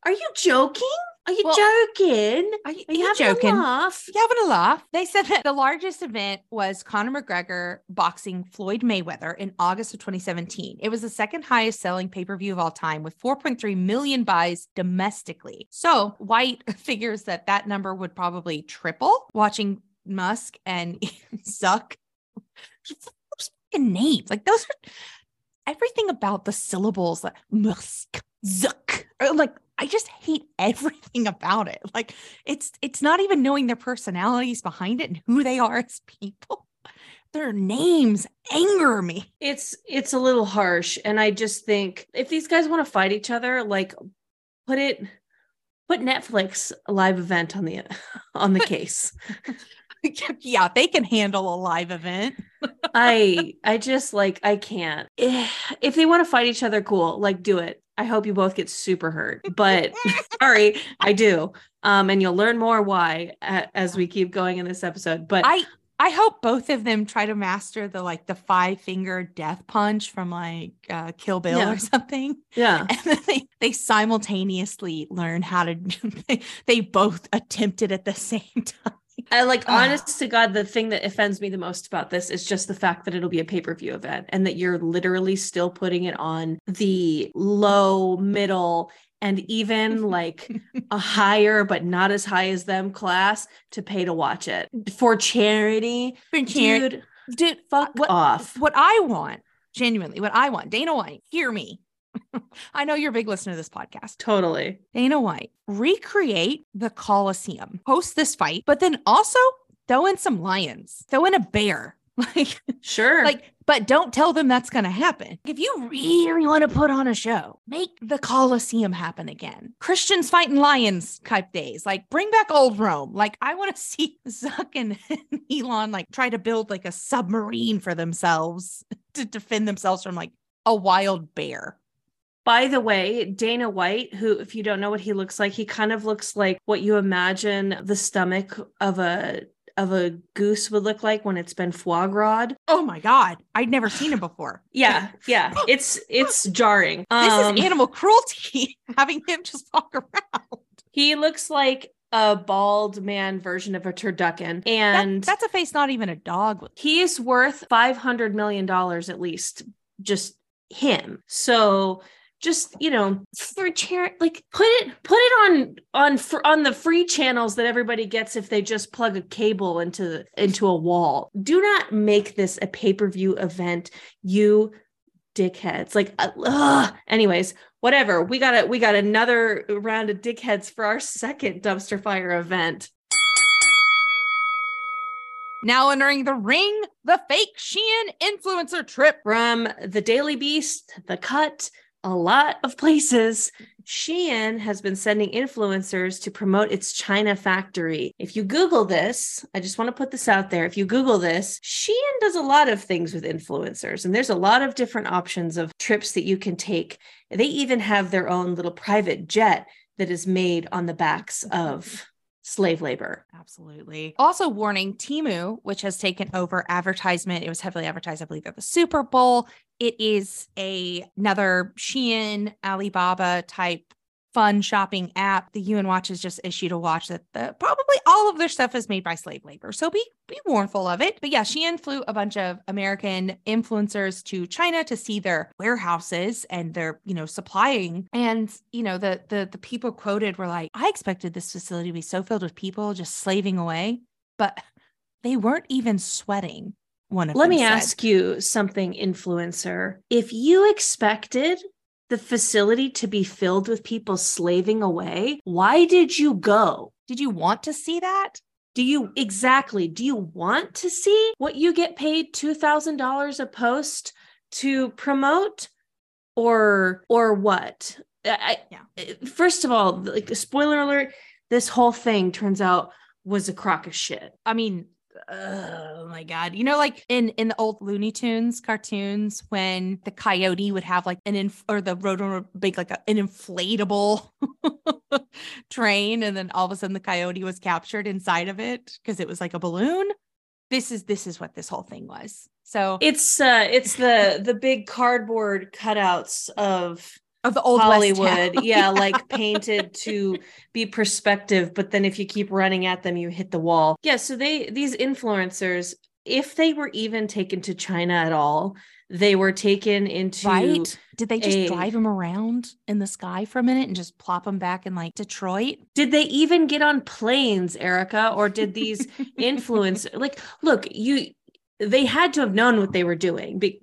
Are you joking? Are you Well, joking? Are you, Are you, having joking? a laugh? You having a laugh? They said that the largest event was Conor McGregor boxing Floyd Mayweather in August of 2017. It was the second highest selling pay per view of all time with 4.3 million buys domestically. So White figures that that number would probably triple watching Musk and Zuck. Those fucking names. Like those are everything about the syllables like Musk, Zuck. or, Like I just hate everything about it. Like it's it's not even knowing their personalities behind it and who they are as people. Their names anger me. It's it's a little harsh, and I just think if these guys want to fight each other, like put it put Netflix live event on the on the case. yeah, they can handle a live event. I I just like I can't. If they want to fight each other, cool. Like do it. I hope you both get super hurt. But sorry, I do. Um, and you'll learn more why a- as we keep going in this episode. But I I hope both of them try to master the like the five finger death punch from like uh, Kill Bill Yeah. or something. yeah, and then they, they simultaneously learn how to they, they both attempt it at the same time I like Ah. honest to God, the thing that offends me the most about this is just the fact that it'll be a pay-per-view event and that you're literally still putting it on the low, middle, and even like a higher but not as high as them class to pay to watch it for charity. Dude, dude fuck what, off. what i want genuinely what i want dana white hear me i know you're a big listener to this podcast Totally. dana white recreate the coliseum host this fight but then also throw in some lions, throw in a bear. Like, Sure. like, but don't tell them that's going to happen. If you really want to put on a show, make the Coliseum happen again. Christians fighting lions type days. Like, bring back old Rome. Like, I want to see Zuck and Elon like try to build like a submarine for themselves to defend themselves from like a wild bear. By the way, Dana White, who, if you don't know what he looks like, he kind of looks like what you imagine the stomach of a of a goose would look like when it's been foie gras. Oh my God. I'd never seen him before. Yeah, yeah. It's it's jarring. This Um, is animal cruelty having him just walk around. he looks like a bald man version of a turducken. That- And that's a face not even a dog would he is worth 500 million dollars at least just him so just you know for chair like put it put it on on fr- on the free channels that everybody gets if they just plug a cable into the, into a wall do not make this a pay-per-view event you dickheads like uh, ugh. anyways whatever we got a we got another round of dickheads for our second dumpster fire event Now entering the ring, the fake Shein influencer trip. from the Daily Beast, the Cut, a lot of places. Shein has been sending influencers to promote its China factory. If you Google this, I just want to put this out there. If you Google this, Shein does a lot of things with influencers, and there's a lot of different options of trips that you can take. They even have their own little private jet that is made on the backs of slave labor. Absolutely. Also, warning Temu, which has taken over advertisement. It was heavily advertised, I believe, at the Super Bowl. It is a another Shein, Alibaba type fun shopping app. The UN Watch has just issued a watch that the, probably all of their stuff is made by slave labor. So be be warnful of it. But yeah, Shein flew a bunch of American influencers to China to see their warehouses and their, you know, supplying. And, you know, the the the people quoted were like, I expected this facility to be so filled with people just slaving away, but they weren't even sweating. One of Let me said. ask you something, influencer. If you expected the facility to be filled with people slaving away, why did you go? Did you want to see that? Do you exactly do you want to see what you get paid $2000 a post to promote or or what? I, Yeah. Eh, first of all, like spoiler alert, this whole thing turns out was a crock of shit. I mean, oh my god! You know, like in in the old Looney Tunes cartoons, when the coyote would have like an inf- or the road big like a, an inflatable train, and then all of a sudden the coyote was captured inside of it because it was like a balloon. This is this is what this whole thing was. So It's uh it's the the big cardboard cutouts of of the old Hollywood. yeah, like painted to be perspective, but then if you keep running at them, you hit the wall. Yeah, so they these influencers, if they were even taken to China at all, they were taken into right? Did they just a- drive them around in the sky for a minute and just plop them back in like Detroit? Did they even get on planes, Erika? Or did these influence like look, you they had to have known what they were doing. Be-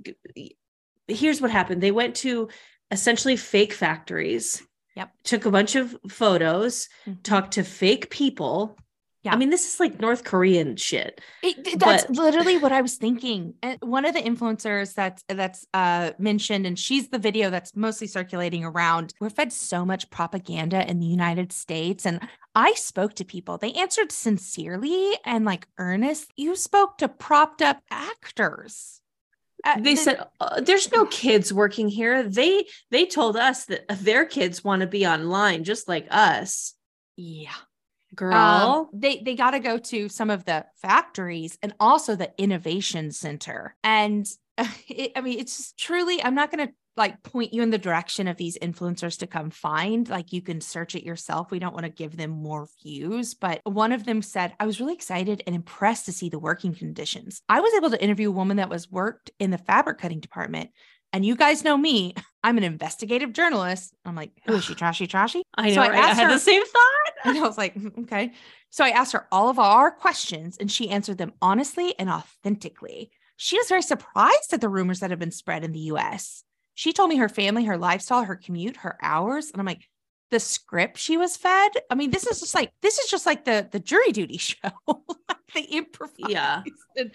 Here's what happened. They went to essentially fake factories. Yep. Took a bunch of photos, Mhm. talked to fake people. Yeah. I mean, this is like North Korean shit. It, that's But- literally what I was thinking. And one of the influencers that's that's uh mentioned, and she's the video that's mostly circulating around. We're fed so much propaganda in the United States, and I spoke to people. They answered sincerely and like earnest. You spoke to propped up actors. Uh, They the- said uh, there's no kids working here. They they told us that their kids want to be online just like us. "Yeah, Girl, Um, they they got to go to some of the factories and also the innovation center. And it, I mean, it's just truly. I'm not going to like point you in the direction of these influencers to come find. Like you can search it yourself. We don't want to give them more views, but one of them said, "I was really excited and impressed to see the working conditions. I was able to interview a woman that was worked in the fabric cutting department." And you guys know me, I'm an investigative journalist. I'm like, who is she? Trashy, trashy? I know. so I right? I, had her- the same thought. And I was like, "Mm, okay. So I asked her all of our questions and she answered them honestly and authentically. She was very surprised at the rumors that have been spread in the US. She told me her family, her lifestyle, her commute, her hours. And I'm like, the script she was fed. I mean, this is just like this is just like the the jury duty show. they improvise. Yeah. And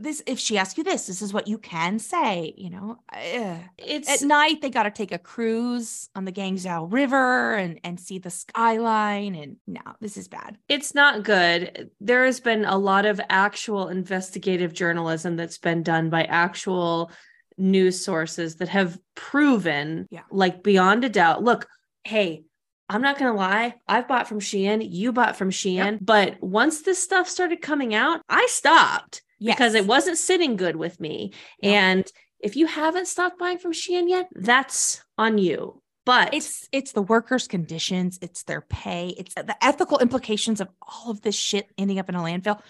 this if she asks you this, this is what you can say. You know, Ugh. It's at night they got to take a cruise on the Guangzhou River and and see the skyline. And no, this is bad. it's not good. There has been a lot of actual investigative journalism that's been done by actual news sources that have proven, Yeah. like beyond a doubt. Look, hey, I'm not gonna lie. I've bought from Shein. You bought from Shein. But once this stuff started coming out, I stopped because it wasn't sitting good with me. No. And if you haven't stopped buying from Shein yet, that's on you. But it's it's the workers' conditions, it's their pay, it's the ethical implications of all of this shit ending up in a landfill.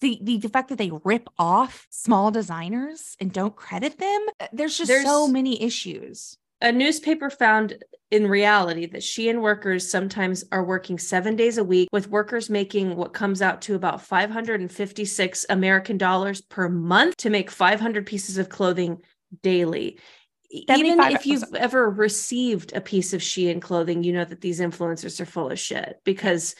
The, the the fact that they rip off small designers and don't credit them, uh, there's just so many issues. a newspaper found in reality that Shein workers sometimes are working seven days a week, with workers making what comes out to about 556 American dollars per month to make 500 pieces of clothing daily. Even if you've ever received a piece of Shein clothing, you know that these influencers are full of shit because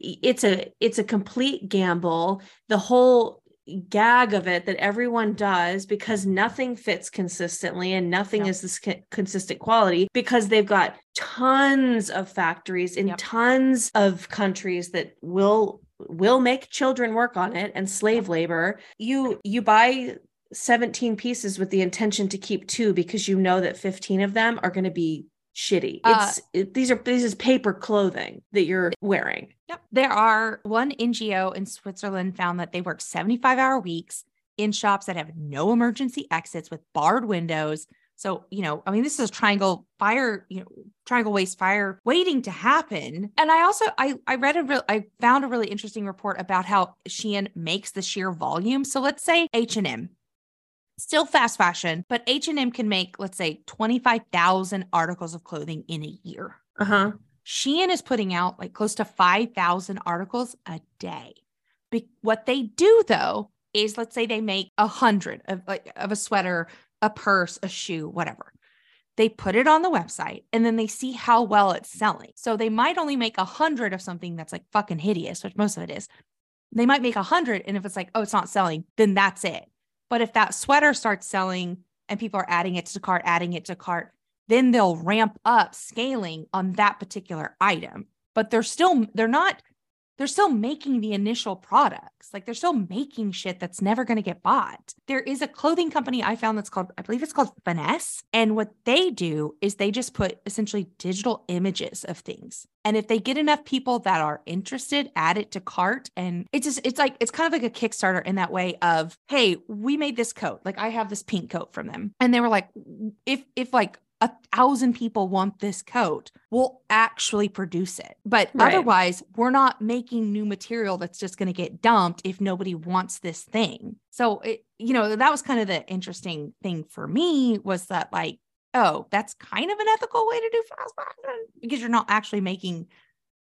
it's a it's a complete gamble. The whole gag of it that everyone does because nothing fits consistently and nothing Yep. is this co- consistent quality because they've got tons of factories in Yep. tons of countries that will will make children work on it and slave labor you you buy 17 pieces with the intention to keep two because you know that 15 of them are going to be shitty Uh, it's it, these are this is paper clothing that you're wearing Yep. There are one NGO in Switzerland found that they work 75 hour weeks in shops that have no emergency exits with barred windows. So, you know, I mean, this is a triangle fire, you know, triangle waste fire waiting to happen. And I also I I read a real I found a really interesting report about how Shein makes the sheer volume. So let's say H&M still fast fashion, but H&M can make let's say 25,000 articles of clothing in a year. uh-huh Shein is putting out like close to 5,000 articles a day. Be- what they do though is let's say they make a hundred of like of a sweater, a purse, a shoe, whatever. They put it on the website and then they see how well it's selling. So they might only make a hundred of something that's like fucking hideous, which most of it is. They might make a hundred, and if it's like, oh, it's not selling, then that's it. But if that sweater starts selling and people are adding it to cart, adding it to cart, then they'll ramp up scaling on that particular item. But they're still, they're not, they're still making the initial products. Like they're still making shit that's never going to get bought. There is a clothing company I found that's called, I believe it's called Finesse. And what they do is they just put essentially digital images of things. And if they get enough people that are interested, add it to cart. And it's just, it's like, it's kind of like a Kickstarter in that way of, hey, we made this coat. Like I have this pink coat from them. And they were like, if, if like, a thousand people want this coat, we'll actually produce it. But Right. otherwise, we're not making new material that's just going to get dumped if nobody wants this thing. So, it, you know, that was kind of the interesting thing for me was that, like, oh, that's kind of an ethical way to do fast fashion because you're not actually making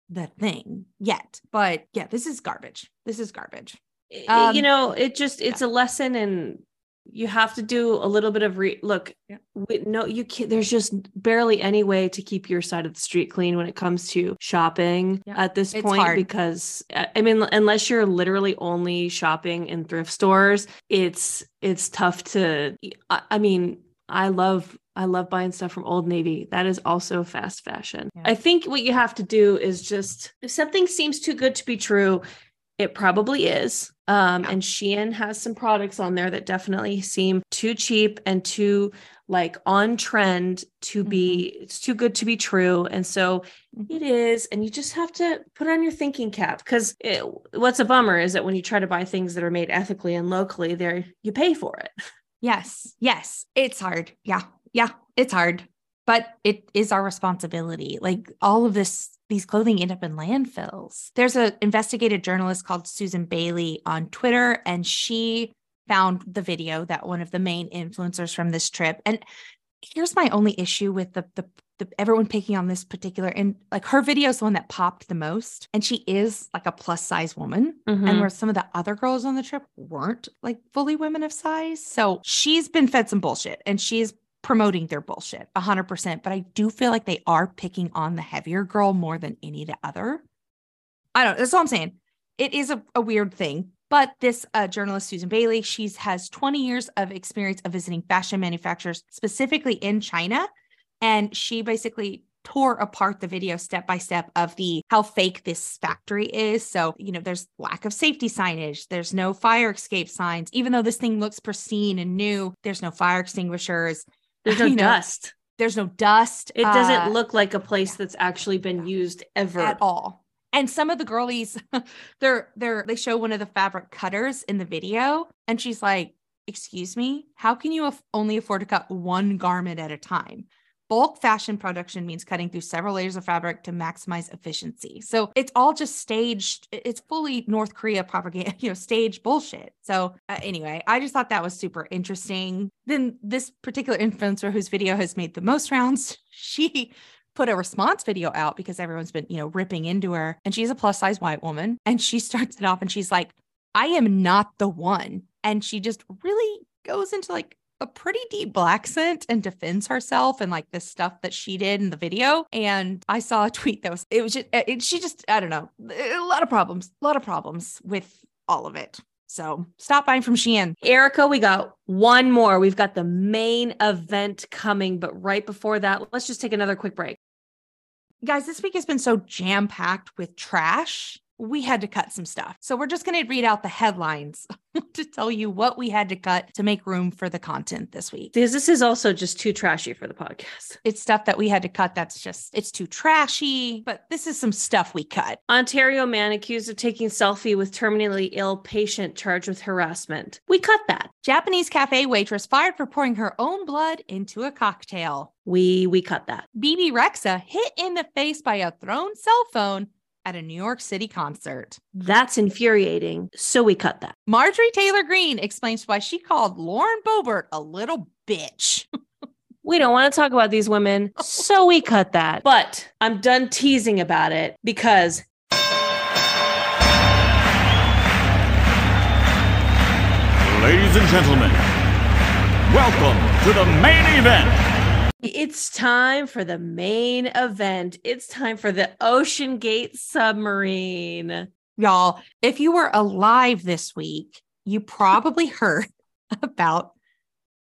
the thing yet. But yeah, this is garbage. This is garbage. Um, you know it just it's a lesson and you have to do a little bit of re look Yeah. we, no you can't there's just barely any way to keep your side of the street clean when it comes to shopping Yeah. at this It's point hard. because uh, i mean unless you're literally only shopping in thrift stores it's it's tough to i, I mean i love I love buying stuff from Old Navy. That is also fast fashion. Yeah. I think what you have to do is just if something seems too good to be true, it probably is. Um, Yeah. and Shein has some products on there that definitely seem too cheap and too like on trend to be it's too good to be true. And so Mhm. it is. And you just have to put on your thinking cap because what's a bummer is that when you try to buy things that are made ethically and locally, there you pay for it. Yes. Yes. It's hard. Yeah. Yeah. It's hard, but it is our responsibility. Like all of this, these clothing end up in landfills. There's an investigative journalist called Susan Bailey on Twitter, and she found the video that one of the main influencers from this trip. And here's my only issue with the, the, the everyone picking on this particular and like her video is the one that popped the most. And she is like a plus size woman Mm-hmm. and where some of the other girls on the trip weren't like fully women of size. So she's been fed some bullshit and she's promoting their bullshit 100%, but I do feel like they are picking on the heavier girl more than any the other. I don't, that's all I'm saying. It is a, a weird thing, but this uh, journalist, Susan Bailey, she's has 20 years of experience of visiting fashion manufacturers, specifically in China. And she basically tore apart the video step by step of the how fake this factory is. So, you know, there's lack of safety signage, there's no fire escape signs. Even though this thing looks pristine and new, there's no fire extinguishers. There's no You know, dust. There's no dust. It doesn't uh, look like a place that's actually been used ever. at all. And some of the girlies, they're they're they show one of the fabric cutters in the video, and she's like, "Excuse me, how can you af- only afford to cut one garment at a time?" Bulk fashion production means cutting through several layers of fabric to maximize efficiency. So it's all just staged. It's fully North Korea propaganda, you know, stage bullshit. So uh, anyway, I just thought that was super interesting. Then this particular influencer whose video has made the most rounds, she put a response video out because everyone's been, you know, ripping into her. And she's a plus size white woman. And she starts it off and she's like, I am not the one. And she just really goes into like a pretty deep black scent and defends herself and like this stuff that she did in the video. And I saw a tweet that was, it was just, uh, it, she just, I don't know, a lot of problems, a lot of problems with all of it. So stop buying from Shein. Erika, we got one more. We've got the main event coming, but right before that, let's just take another quick break. Guys, this week has been so jam packed with trash. We had to cut some stuff. So we're just going to read out the headlines to tell you what we had to cut to make room for the content this week. Because this is also just too trashy for the podcast. It's stuff that we had to cut that's just, it's too trashy, but this is some stuff we cut. Ontario man accused of taking selfie with terminally ill patient charged with harassment. We cut that. Japanese cafe waitress fired for pouring her own blood into a cocktail. We we cut that. Bebe Rexha hit in the face by a thrown cell phone at a New York City concert. That's infuriating. So we cut that. Marjorie Taylor Greene explains why she called Lauren Boebert a little bitch. We don't want to talk about these women, so we cut that. But I'm done teasing about it because Ladies and gentlemen, welcome to the main event. It's time for the main event. It's time for the Ocean Gate submarine. Y'all, if you were alive this week, you probably heard about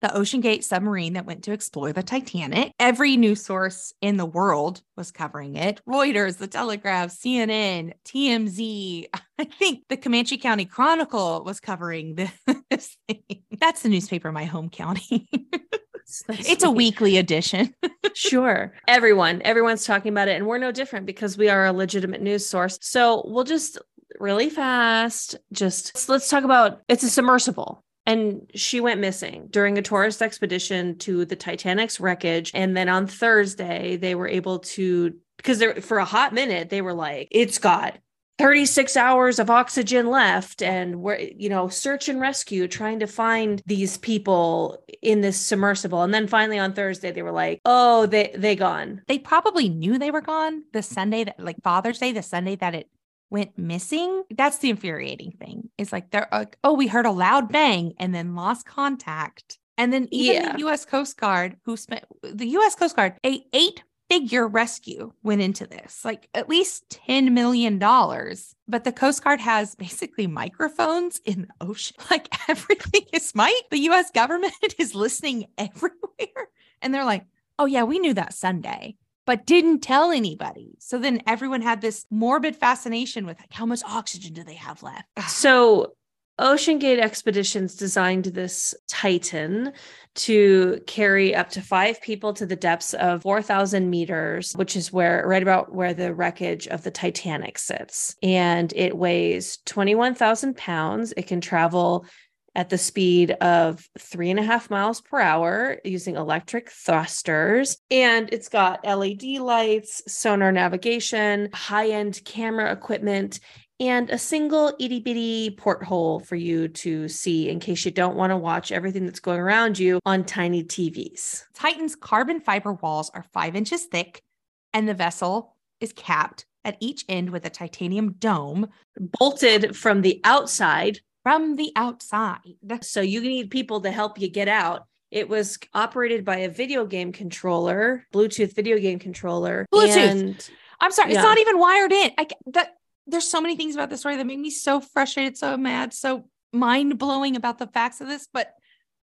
the Ocean Gate submarine that went to explore the Titanic. Every news source in the world was covering it Reuters, The Telegraph, CNN, TMZ. I think the Comanche County Chronicle was covering this thing. That's the newspaper in my home county. it's a weekly edition. sure. Everyone, everyone's talking about it, and we're no different because we are a legitimate news source. So we'll just really fast, just let's, let's talk about it's a submersible. And she went missing during a tourist expedition to the Titanic's wreckage. And then on Thursday, they were able to, because for a hot minute, they were like, it's got 36 hours of oxygen left and we're you know search and rescue trying to find these people in this submersible and then finally on thursday they were like oh they they gone they probably knew they were gone the Sunday that, like Father's Day, the Sunday that it went missing. That's the infuriating thing. It's like they're like, oh, we heard a loud bang and then lost contact. And then even Yeah. the U.S. Coast Guard, who spent the U.S. Coast Guard, a eight figure rescue went into this, like at least $10 million. But the Coast Guard has basically microphones in the ocean. Like everything is mic. The US government is listening everywhere. And they're like, oh, yeah, we knew that Sunday, but didn't tell anybody. So then everyone had this morbid fascination with like, how much oxygen do they have left? so ocean gate expeditions designed this titan to carry up to five people to the depths of 4000 meters which is where right about where the wreckage of the titanic sits and it weighs 21000 pounds it can travel at the speed of three and a half miles per hour using electric thrusters. And it's got LED lights, sonar navigation, high end camera equipment, and a single itty bitty porthole for you to see in case you don't want to watch everything that's going around you on tiny TVs. Titan's carbon fiber walls are five inches thick, and the vessel is capped at each end with a titanium dome Bolted from the outside, from the outside. so you need people to help you get out. It was operated by a video game controller, Bluetooth video game controller. Bluetooth. And I'm sorry, Yeah. it's not even wired in. I that there's so many things about this story that make me so frustrated, so mad, so mind blowing about the facts of this. But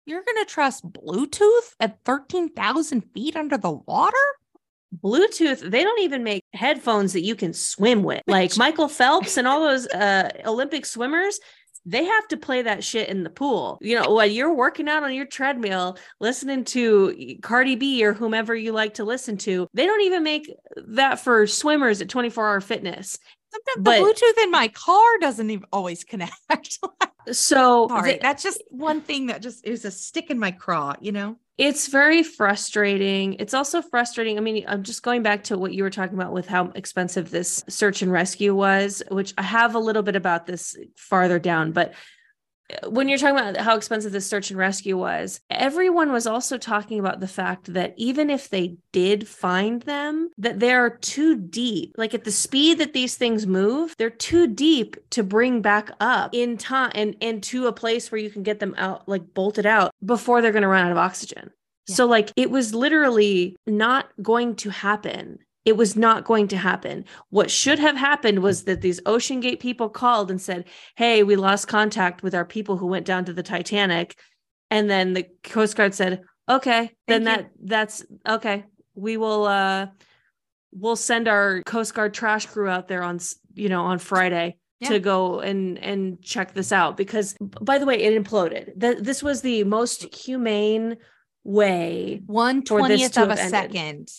you're gonna trust Bluetooth at thirteen thousand feet under the water? Bluetooth, they don't even make headphones that you can swim with. Like Michael Phelps and all those uh, Olympic swimmers, they have to play that shit in the pool. You know, while you're working out on your treadmill, listening to Cardi B or whomever you like to listen to, they don't even make that for swimmers at 24 hour fitness. Sometimes But- the Bluetooth in my car doesn't even always connect. So Sorry, the- that's just one thing that just is a stick in my craw, you know? it's very frustrating. It's also frustrating. I mean, I'm just going back to what you were talking about with how expensive this search and rescue was, which I have a little bit about this farther down. But when you're talking about how expensive this search and rescue was, everyone was also talking about the fact that even if they did find them, that they are too deep. Like at the speed that these things move, they're too deep to bring back up in time and, and to a place where you can get them out, like bolted out before they're going to run out of oxygen. Yeah. So, like, it was literally not going to happen. It was not going to happen. What should have happened was that these Ocean Gate people called and said, Hey, we lost contact with our people who went down to the Titanic. And then the Coast Guard said, Okay, then you. that that's okay. We will uh we'll send our Coast Guard trash crew out there on you know on Friday Yeah. to go and and check this out because by the way it imploded. Th- this was the most humane way One twentieth of a second.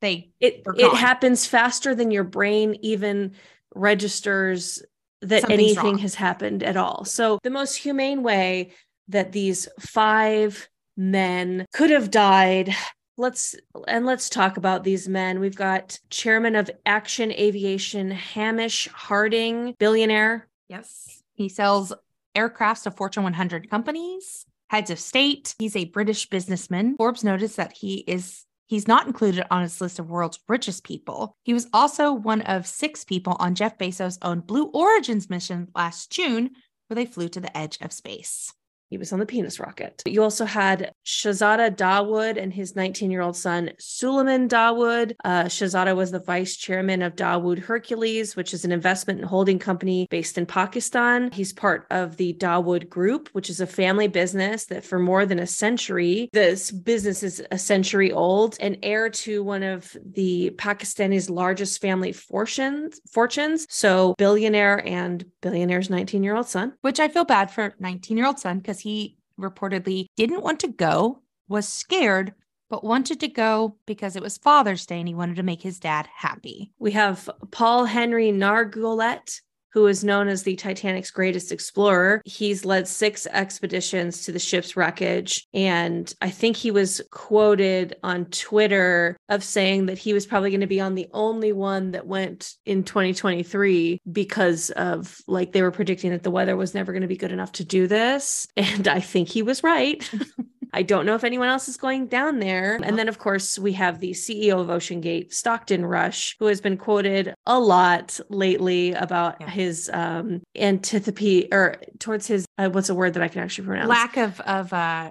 They it it happens faster than your brain even registers that Something's anything wrong. has happened at all. So the most humane way that these five men could have died let's and let's talk about these men we've got chairman of action aviation hamish harding billionaire Yes. He sells aircrafts to Fortune 100 companies, heads of state. He's a British businessman. Forbes noticed that he is he's not included on his list of world's richest people. He was also one of six people on Jeff Bezos' own Blue Origins mission last June, where they flew to the edge of space. He was on the penis rocket. You also had Shahzada Dawood and his 19 year old son, Suleman Dawood. Uh, Shahzada was the vice chairman of Dawood Hercules, which is an investment and holding company based in Pakistan. He's part of the Dawood Group, which is a family business that for more than a century, this business is a century old, and heir to one of the Pakistani's largest family fortunes. fortunes. So, billionaire and billionaire's 19 year old son. Which I feel bad for 19 year old son because he reportedly didn't want to go, was scared, but wanted to go because it was Father's Day and he wanted to make his dad happy. We have Paul Henri Nargeolet, who is known as the Titanic's greatest explorer. He's led six expeditions to the ship's wreckage. And I think he was quoted on Twitter of saying that he was probably going to be on the only one that went in 2023 because of like they were predicting that the weather was never going to be good enough to do this. And I think he was right. I don't know if anyone else is going down there. And then, of course, we have the CEO of Ocean Gate, Stockton Rush, who has been quoted a lot lately about Yeah. his um, antipathy or towards his, uh, what's a word that I can actually pronounce? Lack of of uh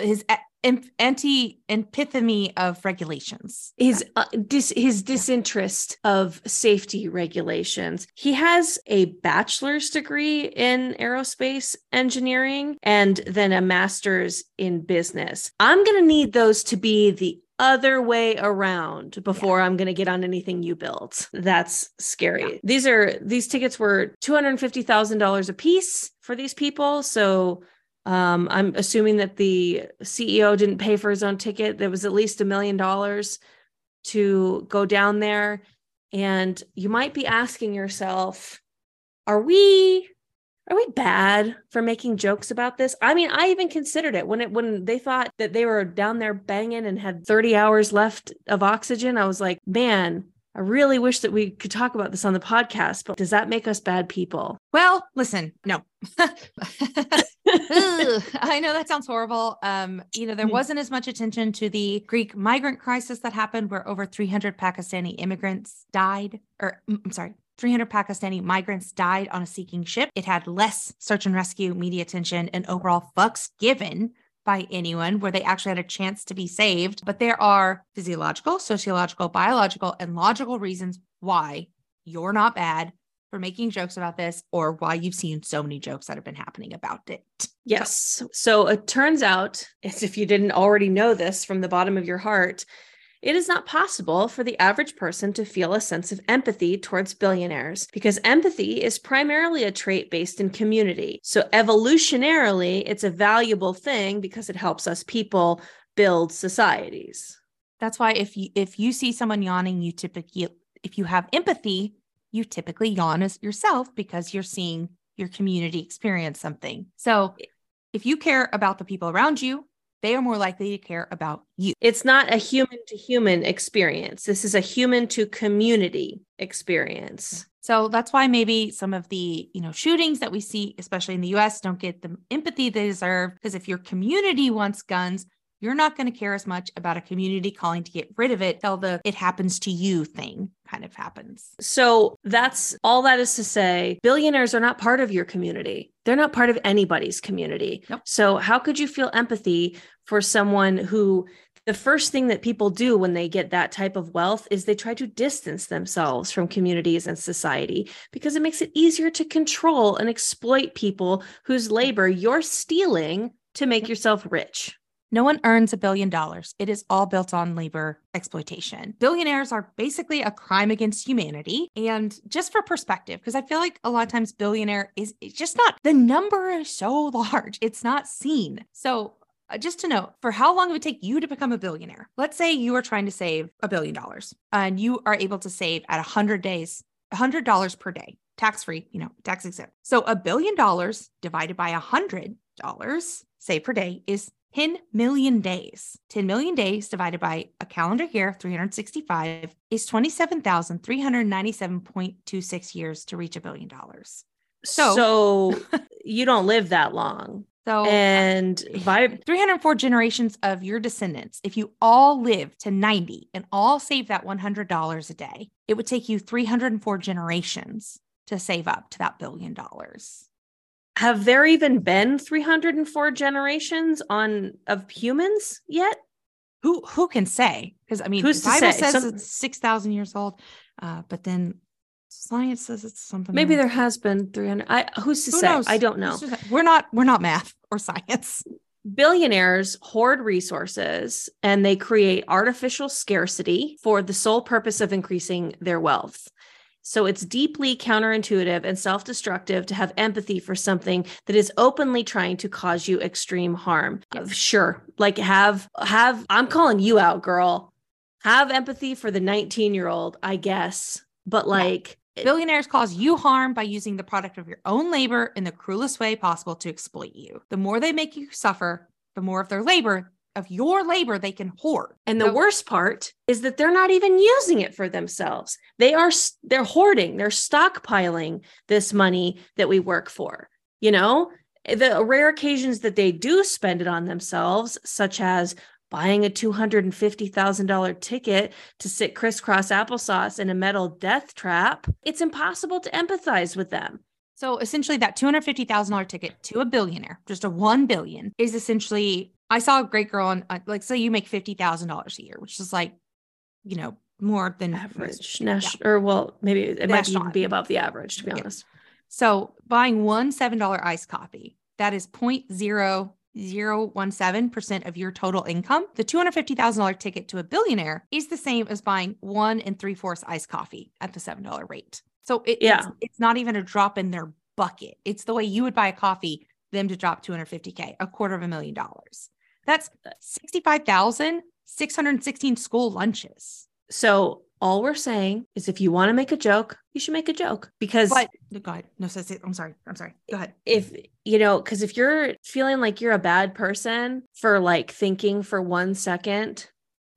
his anti epitome of regulations. his uh, dis- his disinterest of safety regulations. He has a bachelor's degree in aerospace engineering and then a master's in business. I'm going to need those to be the other way around before I'm going to get on anything you built. That's scary. Yeah. These are these tickets were $250,000 a piece for these people, so um, I'm assuming that the CEO didn't pay for his own ticket. There was at least a million dollars to go down there. And you might be asking yourself, are we are we bad for making jokes about this? I mean, I even considered it when it when they thought that they were down there banging and had 30 hours left of oxygen. I was like, man, I really wish that we could talk about this on the podcast, but does that make us bad people? Well, listen, no. I know that sounds horrible. Um, you know, there Hmm. wasn't as much attention to the Greek migrant crisis that happened where over 300 Pakistani immigrants died, or mm, I'm sorry, 300 Pakistani migrants died on a seeking ship. It had less search and rescue media attention and overall fucks given by anyone where they actually had a chance to be saved. But there are physiological, sociological, biological, and logical reasons why you're not bad for making jokes about this or why you've seen so many jokes that have been happening about it. Yes. So it turns out, as if you didn't already know this from the bottom of your heart, it is not possible for the average person to feel a sense of empathy towards billionaires because empathy is primarily a trait based in community. So, evolutionarily, it's a valuable thing because it helps us people build societies. That's why if you if you see someone yawning, you typically if you have empathy, you typically yawn as yourself because you're seeing your community experience something. So, if you care about the people around you, they are more likely to care about you. It's not a human to human experience. This is a human to community experience. So that's why maybe some of the, you know, shootings that we see especially in the US don't get the empathy they deserve because if your community wants guns, you're not going to care as much about a community calling to get rid of it till the it happens to you thing kind of happens. So that's all that is to say billionaires are not part of your community. They're not part of anybody's community. Nope. So how could you feel empathy for someone who the first thing that people do when they get that type of wealth is they try to distance themselves from communities and society because it makes it easier to control and exploit people whose labor you're stealing to make yourself rich. No one earns a billion dollars. It is all built on labor exploitation. Billionaires are basically a crime against humanity. And just for perspective, because I feel like a lot of times billionaire is just not, the number is so large, it's not seen. So uh, just to know, for how long it would take you to become a billionaire? Let's say you are trying to save a billion dollars and you are able to save at 100 days, $100 per day, tax free, you know, tax exempt. So a billion dollars divided by $100 saved per day is 10 million days. 10 million days divided by a calendar year, 365, is 27,397.26 years to reach a billion dollars. So, So you don't live that long. so uh, And vibe 304 generations of your descendants, if you all live to 90 and all save that $100 a day, it would take you 304 generations to save up to that billion dollars. Have there even been 304 generations on of humans yet? Who who can say? Because I mean, Who's the Bible say? says Some- it's 6,000 years old, uh, but then science says it's something. Maybe else. there has been 300. I who's to Who say? knows? I don't know. Who's to say? We're not we're not math or science. Billionaires hoard resources and they create artificial scarcity for the sole purpose of increasing their wealth. So it's deeply counterintuitive and self destructive to have empathy for something that is openly trying to cause you extreme harm. Uh, Sure. Like have, have, I'm calling you out, girl. Have empathy for the 19 year old, I guess. But like, Billionaires cause you harm by using the product of your own labor in the cruelest way possible to exploit you. The more they make you suffer, the more of their labor, of your labor, they can hoard. And the So- worst part is that they're not even using it for themselves. They are they're hoarding, they're stockpiling this money that we work for. You know, eh, the rare occasions that they do spend it on themselves, such as buying a $250,000 ticket to sit crisscross applesauce in a metal death trap, it's impossible to empathize with them. So essentially, that $250,000 ticket to a billionaire, just a 1 billion, is essentially. I saw a great girl on, uh, like, say you make $50,000 a year, which is like, you know, more than Average, yeah. national, or well, maybe it might even be above the average, to be Yeah. honest. So buying one $7 iced coffee, that is 0.0017% of your total income. The $250,000 ticket to a billionaire is the same as buying one and three fourths iced coffee at the $7 rate. So it, Yeah. it's, it's not even a drop in their bucket. It's the way you would buy a coffee, them to drop 250K, a quarter of a million dollars. That's 65,616 school lunches. So all we're saying is if you want to make a joke, you should make a joke because But go ahead. No, I'm sorry. I'm sorry. Go ahead. if you know, because if you're feeling like you're a bad person for like thinking for one second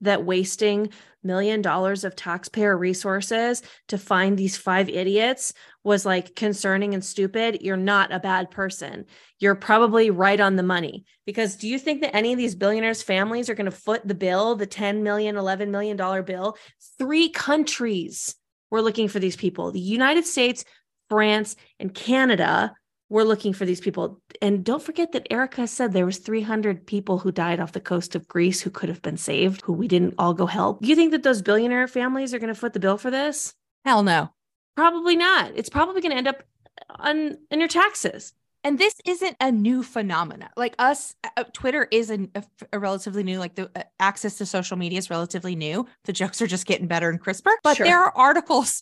that wasting million dollars of taxpayer resources to find these five idiots was like concerning and stupid, you're not a bad person. You're probably right on the money. Because do you think that any of these billionaires' families are going to foot the bill, the 10 million, 11 million dollar bill? Three countries were looking for these people the United States, France, and Canada we're looking for these people. And don't forget that Erika said there was 300 people who died off the coast of Greece who could have been saved, who we didn't all go help. You think that those billionaire families are going to foot the bill for this? Hell no. Probably not. It's probably going to end up on in your taxes. And this isn't a new phenomena. Like us, uh, Twitter is a, a, a relatively new, like the uh, access to social media is relatively new. The jokes are just getting better and crisper. But Sure. there are articles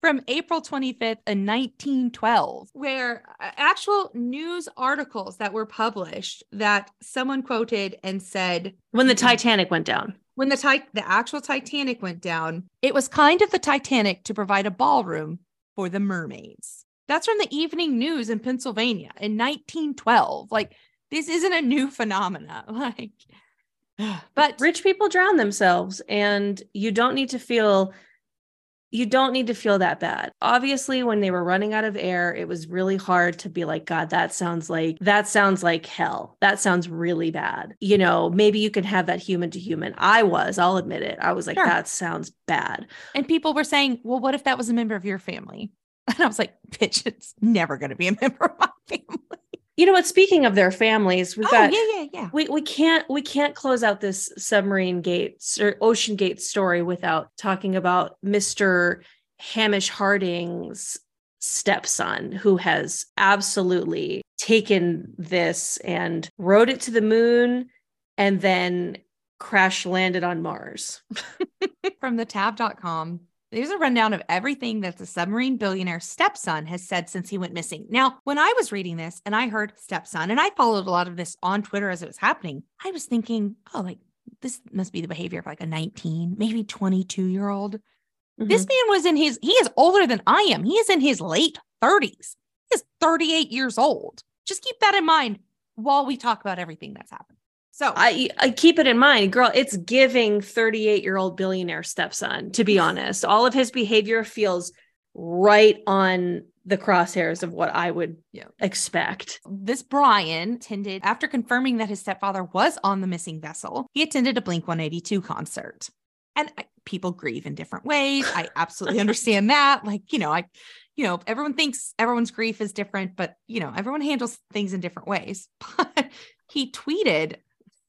from April 25th in 1912 where uh, actual news articles that were published that someone quoted and said, When the Titanic went down. when the tit- the actual Titanic went down, it was kind of the Titanic to provide a ballroom for the mermaids. That's from the Evening News in Pennsylvania in 1912. Like this isn't a new phenomena. Like, but Rich people drown themselves and you don't need to feel you don't need to feel that bad. Obviously, when they were running out of air, it was really hard to be like, God, that sounds like that sounds like hell. That sounds really bad. You know, maybe you can have that human to human. I was, I'll admit it. I was like, Sure. that sounds bad. and people were saying, well, what if that was a member of your family? And I was like, bitch, it's never going to be a member of my family. You know what? Speaking of their families, we've oh, got yeah, yeah, yeah. we we can't we can't close out this submarine gates or OceanGate story without talking about Mr. Hamish Harding's stepson who has absolutely taken this and rode it to the moon and then crash landed on Mars. from the tab.com. There's a rundown of everything that the submarine billionaire stepson has said since he went missing. Now, when I was reading this and I heard stepson, and I followed a lot of this on Twitter as it was happening, I was thinking, oh, like this must be the behavior of like a 19, maybe 22 year old. This mm-hmm. man was in his, he is older than I am. He is in his late 30s. He is 38 years old. Just keep that in mind while we talk about everything that's happened. So I, I keep it in mind, girl. It's giving 38 year old billionaire stepson, to be honest. All of his behavior feels right on the crosshairs of what I would Yeah. expect. this Brian attended after confirming that his stepfather was on the missing vessel. He attended a Blink 182 concert. And I, people grieve in different ways. I absolutely understand that. Like, you know, I you know, everyone thinks everyone's grief is different, but you know, everyone handles things in different ways. But he tweeted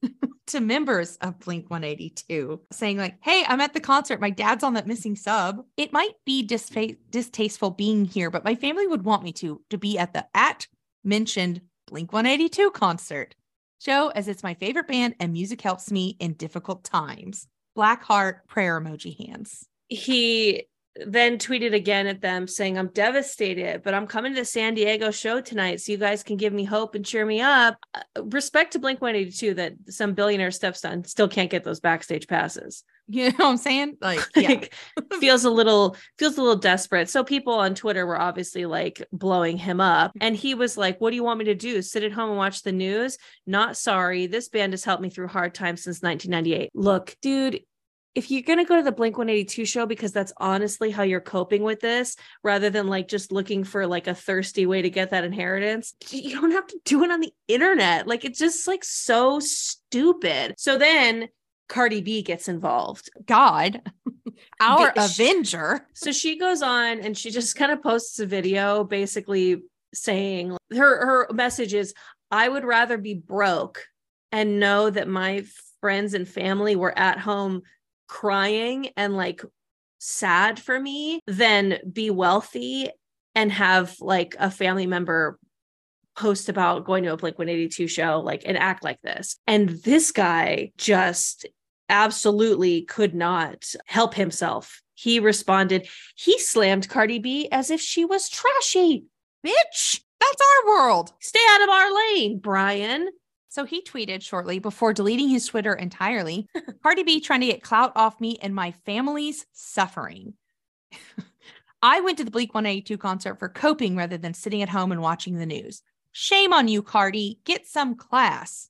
to members of Blink 182 saying like, "Hey, I'm at the concert. My dad's on that missing sub. It might be distasteful being here, but my family would want me to to be at the at mentioned Blink 182 concert show as it's my favorite band and music helps me in difficult times. Black heart prayer emoji hands. He then tweeted again at them saying, I'm devastated, but I'm coming to the San Diego show tonight so you guys can give me hope and cheer me up. Uh, respect to Blink 182 that some billionaire stepson still can't get those backstage passes. You know what I'm saying? Like, yeah. Like, feels a little feels a little desperate. So people on Twitter were obviously like blowing him up and he was like, "What do you want me to do? Sit at home and watch the news? Not sorry. This band has helped me through hard times since 1998." Look, dude, if you're going to go to the Blink 182 show because that's honestly how you're coping with this rather than like just looking for like a thirsty way to get that inheritance, you don't have to do it on the internet. Like it's just like so stupid. So then Cardi B gets involved. God, our. Avenger. So she goes on and she just kind of posts a video basically saying her her message is I would rather be broke and know that my friends and family were at home crying and like sad for me than be wealthy and have like a family member post about going to a Blink 182 show like and act like this. And this guy just absolutely could not help himself. He responded, he slammed Cardi B as if she was trashy. Bitch, that's our world. Stay out of our lane, Brian. So he tweeted shortly before deleting his Twitter entirely Cardi B trying to get clout off me and my family's suffering. I went to the Blink 182 concert for coping rather than sitting at home and watching the news. Shame on you, Cardi. Get some class.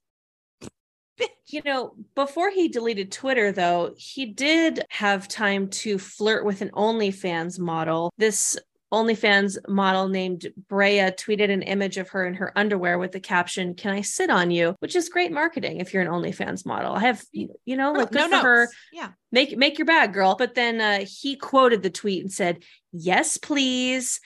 You know, before he deleted Twitter, though, he did have time to flirt with an OnlyFans model. This OnlyFans model named Brea tweeted an image of her in her underwear with the caption, Can I sit on you? Which is great marketing if you're an OnlyFans model. I have, you know, like good for her. Yeah. make make your bag girl but then uh he quoted the tweet and said yes please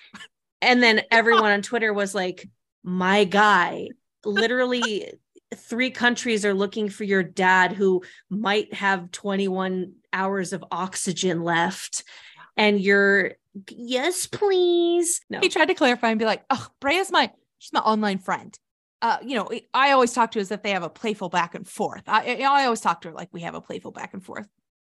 and then everyone on twitter was like my guy, literally three countries are looking for your dad who might have 21 hours of oxygen left. And you're, yes, please. No. He tried to clarify and be like, oh, Brea's my, she's my online friend. Uh, you know, I always talk to her as if they have a playful back and forth. I, I always talk to her like we have a playful back and forth.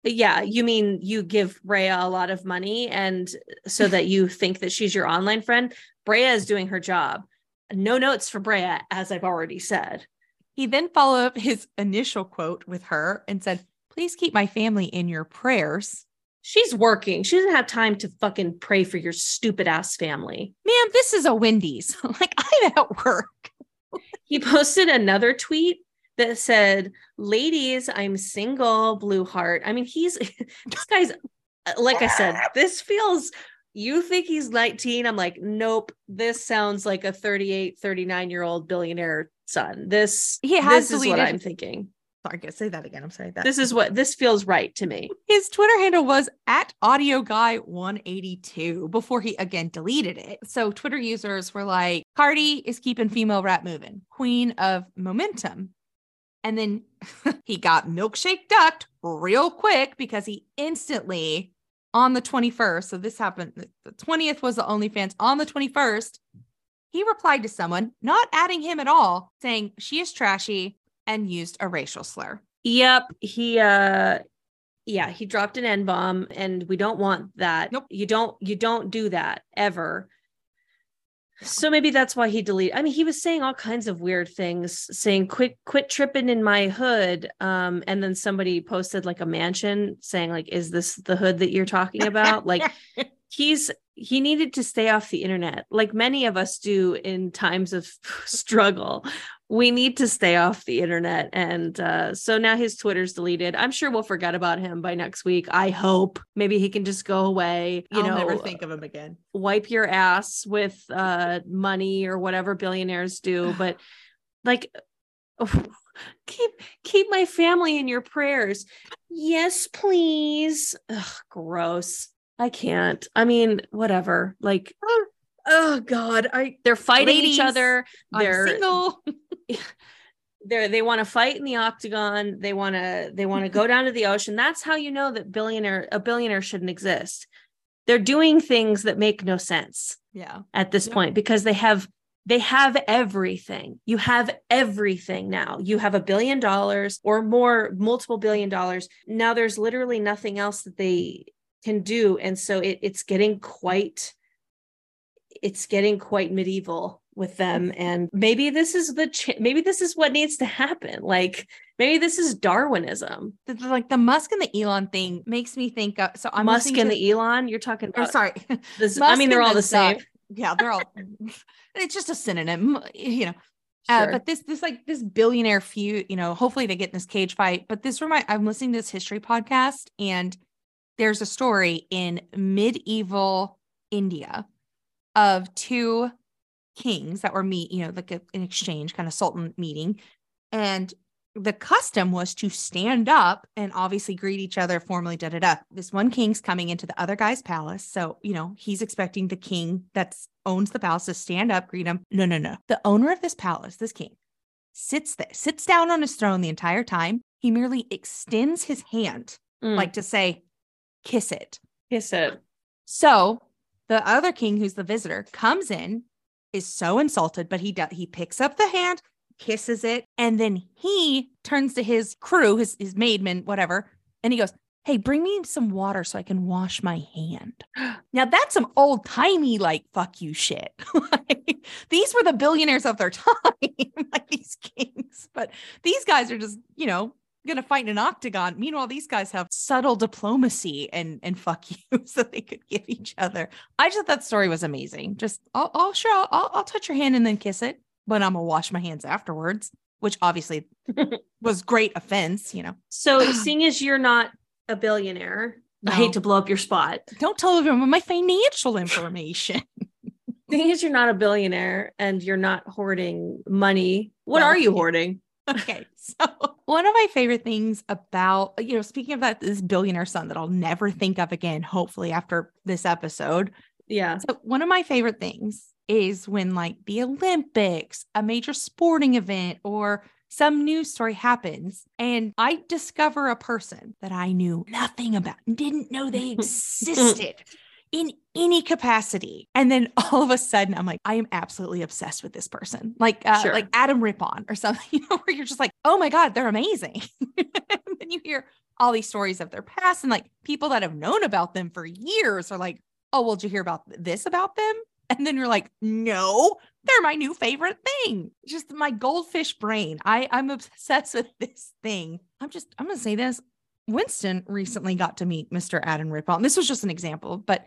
Yeah, you mean you give Brea a lot of money and so that you think that she's your online friend? Brea is doing her job. No notes for Brea, as I've already said. He then followed up his initial quote with her and said, Please keep my family in your prayers. She's working. She doesn't have time to fucking pray for your stupid ass family. Ma'am, this is a Wendy's. like, I'm at work. he posted another tweet that said, Ladies, I'm single, blue heart. I mean, he's this guy's, uh, like I said, this feels, you think he's 19. I'm like, nope, this sounds like a 38, 39 year old billionaire son. This, he has this is what I'm thinking. Sorry, I say that again. I'm sorry. That this is what this feels right to me. His Twitter handle was at audio guy 182 before he again deleted it. So Twitter users were like, Cardi is keeping female rap moving, queen of momentum. And then he got milkshake ducked real quick because he instantly on the 21st. So this happened. The 20th was the OnlyFans. On the 21st, he replied to someone, not adding him at all, saying she is trashy and used a racial slur. Yep. He uh yeah, he dropped an N bomb and we don't want that. Nope. You don't you don't do that ever. So maybe that's why he deleted. I mean, he was saying all kinds of weird things, saying quit quit tripping in my hood. Um, and then somebody posted like a mansion saying, like, is this the hood that you're talking about? like he's he needed to stay off the internet, like many of us do in times of struggle we need to stay off the internet. And uh, so now his Twitter's deleted. I'm sure we'll forget about him by next week. I hope maybe he can just go away. You I'll know, never think of him again. Wipe your ass with uh, money or whatever billionaires do. But like, oh, keep keep my family in your prayers. Yes, please. Ugh, gross. I can't. I mean, whatever. Like oh god. I they're fighting Ladies, each other they're I'm single. They're they want to fight in the octagon. They want to they want to go down to the ocean. That's how you know that billionaire a billionaire shouldn't exist. They're doing things that make no sense yeah. at this point because they have they have everything. You have everything now. You have a billion dollars or more multiple billion dollars. Now there's literally nothing else that they can do. And so it, it's getting quite it's getting quite medieval with them. And maybe this is the ch- maybe this is what needs to happen. Like maybe this is darwinism. The, the, like the musk and the elon thing makes me think of so i'm musk and to, the elon? You're talking about or sorry. this, i mean they're all the same. Yeah they're all it's just a synonym you know. Uh, sure. But this this like this billionaire feud, you know, hopefully they get in this cage fight. But this remind I'm listening to this history podcast, and there's a story in medieval India of two kings that were meet, you know, like a, an exchange kind of sultan meeting. And the custom was to stand up and obviously greet each other formally, da da da. This one king's coming into the other guy's palace. So, you know, he's expecting the king that owns the palace to stand up, greet him. No, no, no. The owner of this palace, this king, sits there, sits down on his throne the entire time. He merely extends his hand, mm. like to say, kiss it. Kiss it. So the other king, who's the visitor, comes in, is so insulted, but he does he picks up the hand, kisses it, and then he turns to his crew, his his maidmen, whatever, and he goes, Hey, bring me some water so I can wash my hand. Now that's some old timey, like, fuck you shit. like, these were the billionaires of their time, like these kings. But these guys are just, you know, going to fight in an octagon. Meanwhile, these guys have subtle diplomacy and and fuck you, so they could give each other. I just thought that story was amazing. Just, I'll, I'll sure, I'll, I'll touch your hand and then kiss it, but I'm gonna wash my hands afterwards, which obviously was great offense, you know. So, seeing as you're not a billionaire, no. I hate to blow up your spot. Don't tell everyone my financial information. thing is you're not a billionaire and you're not hoarding money, what well, are you hoarding? okay. So, one of my favorite things about, you know, speaking of that, this billionaire son that I'll never think of again, hopefully after this episode. Yeah. So, one of my favorite things is when like the Olympics, a major sporting event, or some news story happens and I discover a person that I knew nothing about didn't know they existed in any capacity. And then all of a sudden I'm like, I am absolutely obsessed with this person. Like uh, Sure. like Adam Rippon or something, you know, where you're just like, oh my God, they're amazing. and then you hear all these stories of their past and like people that have known about them for years are like, oh, well, did you hear about this about them? And then you're like, no, they're my new favorite thing. Just my goldfish brain. I, I'm obsessed with this thing. I'm just, I'm going to say this. Winston recently got to meet Mr. Adam Rippon. This was just an example, but,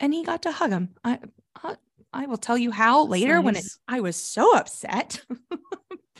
and he got to hug him. I, I, I will tell you how later when it. I was so upset.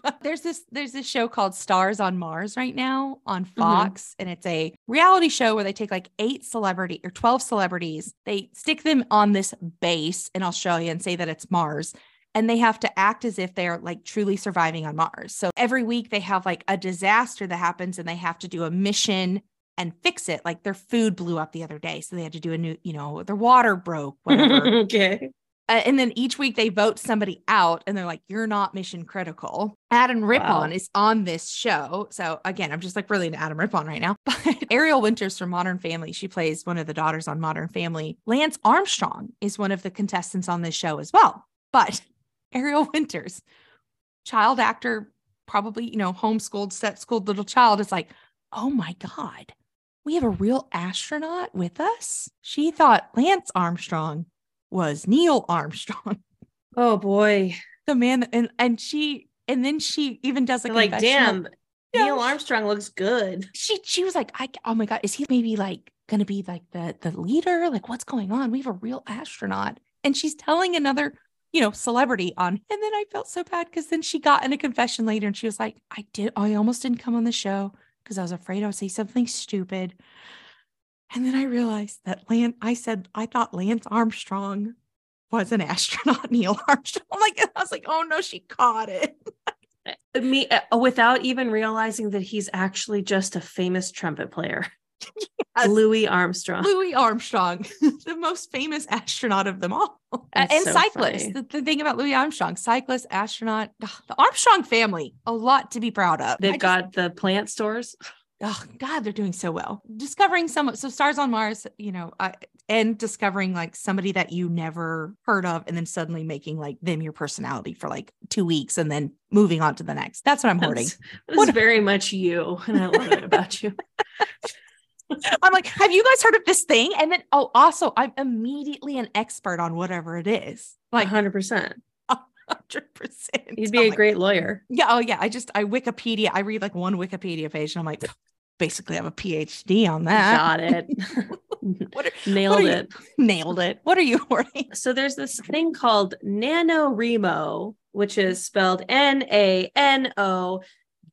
But there's this there's this show called Stars on Mars right now on mm-hmm. Fox and it's a reality show where they take like 8 celebrity or 12 celebrities they stick them on this base in Australia and say that it's Mars and they have to act as if they're like truly surviving on Mars. So every week they have like a disaster that happens and they have to do a mission and fix it. Like their food blew up the other day so they had to do a new, you know, their water broke whatever. okay. Uh, and then each week they vote somebody out and they're like, you're not mission critical. Adam Rippon Wow. is on this show. So again, I'm just like really into Adam Rippon right now. But Ariel Winters from Modern Family, she plays one of the daughters on Modern Family. Lance Armstrong is one of the contestants on this show as well. But Ariel Winters, child actor, probably, you know, homeschooled, set schooled little child, is like, oh my God, we have a real astronaut with us. She thought Lance Armstrong was Neil Armstrong, Oh boy. the man, and and she and then she even does like like, damn, Yeah. Neil Armstrong looks good. She she was like, I oh my god, is he maybe like gonna be like the the leader? Like what's going on? We have a real astronaut, and she's telling another you know celebrity on, and then I felt so bad because then she got in a confession later, and she was like, I did, I almost didn't come on the show because I was afraid I would say something stupid. And then I realized that Lance, I said, I thought Lance Armstrong was an astronaut, Neil Armstrong. Like, I was like, oh no, she caught it. Me uh, without even realizing that he's actually just a famous trumpet player. Yes. Louis Armstrong. Louis Armstrong, the most famous astronaut of them all. That's and so cyclist. The, the thing about Louis Armstrong, cyclist, astronaut, the Armstrong family, a lot to be proud of. They've just- got the plant stores. oh God, they're doing so well. Discovering some, so stars on Mars, you know, I, and discovering like somebody that you never heard of, and then suddenly making like them your personality for like two weeks, and then moving on to the next. That's what I'm hoarding. That's, that What- is very much you, and I love it about you. I'm like, have you guys heard of this thing? And then, oh, also, I'm immediately an expert on whatever it is. Like, Like hundred percent. hundred percent. You'd be a great lawyer. Yeah. Oh yeah. I just I Wikipedia. I read like one Wikipedia page and I'm like, basically I have a PhD on that. Got it. What are, Nailed you- it. nailed it. What are you hoarding? So there's this thing called NaNoWriMo, which is spelled N A N O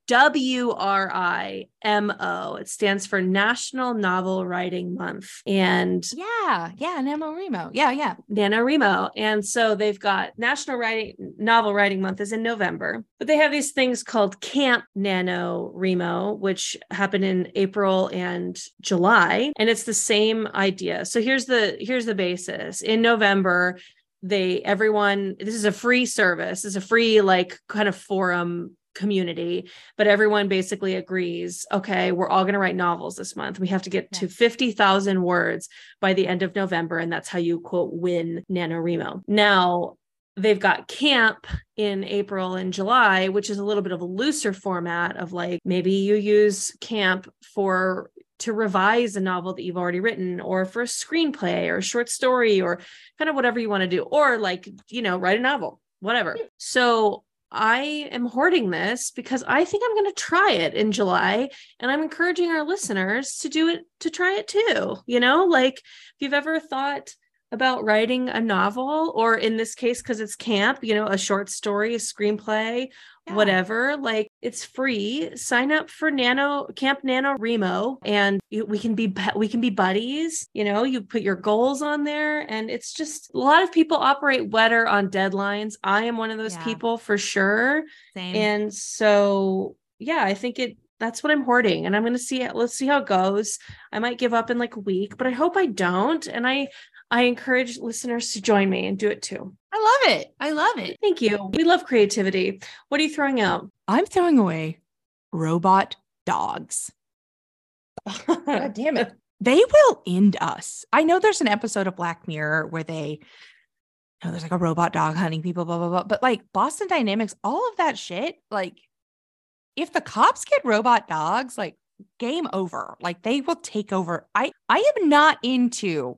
W R I M O. It stands for National Novel Writing Month. And Yeah. Yeah. Nemo Remo. Yeah. Yeah. NaNoWriMo. And so they've got National Writing Novel Writing Month is in November, but they have these things called Camp NaNoWriMo, which happen in April and July. And it's the same idea. So here's the here's the basis. In November, they everyone this is a free service, it's a free like kind of forum community but everyone basically agrees okay we're all going to write novels this month we have to get to Yeah. 50,000 words by the end of November, and that's how you quote win NaNoWriMo. Now they've got camp in April and July, which is a little bit of a looser format of like maybe you use camp for to revise a novel that you've already written or for a screenplay or a short story or kind of whatever you want to do or like you know write a novel whatever so I am hoarding this because I think I'm going to try it in July and I'm encouraging our listeners to do it to try it too. You know, like if you've ever thought about writing a novel, or in this case, because it's camp, you know, a short story, a screenplay, Yeah. whatever, like it's free. Sign up for Nano Camp Nano Remo, and we can be we can be buddies. You know, you put your goals on there, and it's just a lot of people operate better on deadlines. I am one of those Yeah. people for sure. Same. And so, yeah, I think it that's what I'm hoarding and I'm going to see it. Let's see how it goes. I might give up in like a week, but I hope I don't. And I I encourage listeners to join me and do it too. I love it. I love it. Thank you. We love creativity. What are you throwing out? I'm throwing away robot dogs. God damn it. They will end us. I know there's an episode of Black Mirror where they, you know, there's like a robot dog hunting people, blah, blah, blah. But like Boston Dynamics, all of that shit, like if the cops get robot dogs, like game over. Like they will take over. I I am not into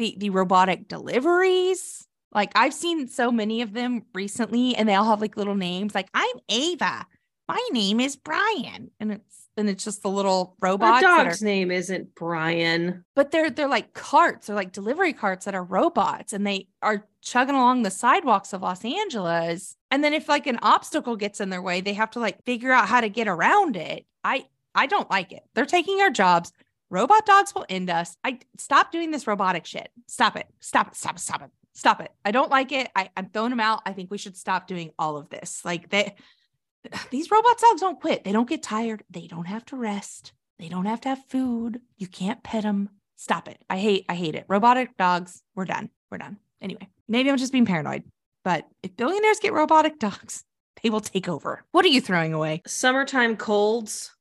the the robotic deliveries. Like I've seen so many of them recently and they all have like little names like I'm Ava. My name is Brian. And it's and it's just the little robot. dog's are, name isn't Brian. But they're they're like carts, they're like delivery carts that are robots and they are chugging along the sidewalks of Los Angeles. And then if like an obstacle gets in their way, they have to like figure out how to get around it. I I don't like it. They're taking our jobs. Robot dogs will end us. I stop doing this robotic shit. Stop it. Stop it. Stop it. Stop it. Stop it. I don't like it. I, I'm throwing them out. I think we should stop doing all of this. Like they these robot dogs don't quit. They don't get tired. They don't have to rest. They don't have to have food. You can't pet them. Stop it. I hate, I hate it. Robotic dogs, we're done. We're done. Anyway, maybe I'm just being paranoid, but if billionaires get robotic dogs, they will take over. What are you throwing away? Summertime colds.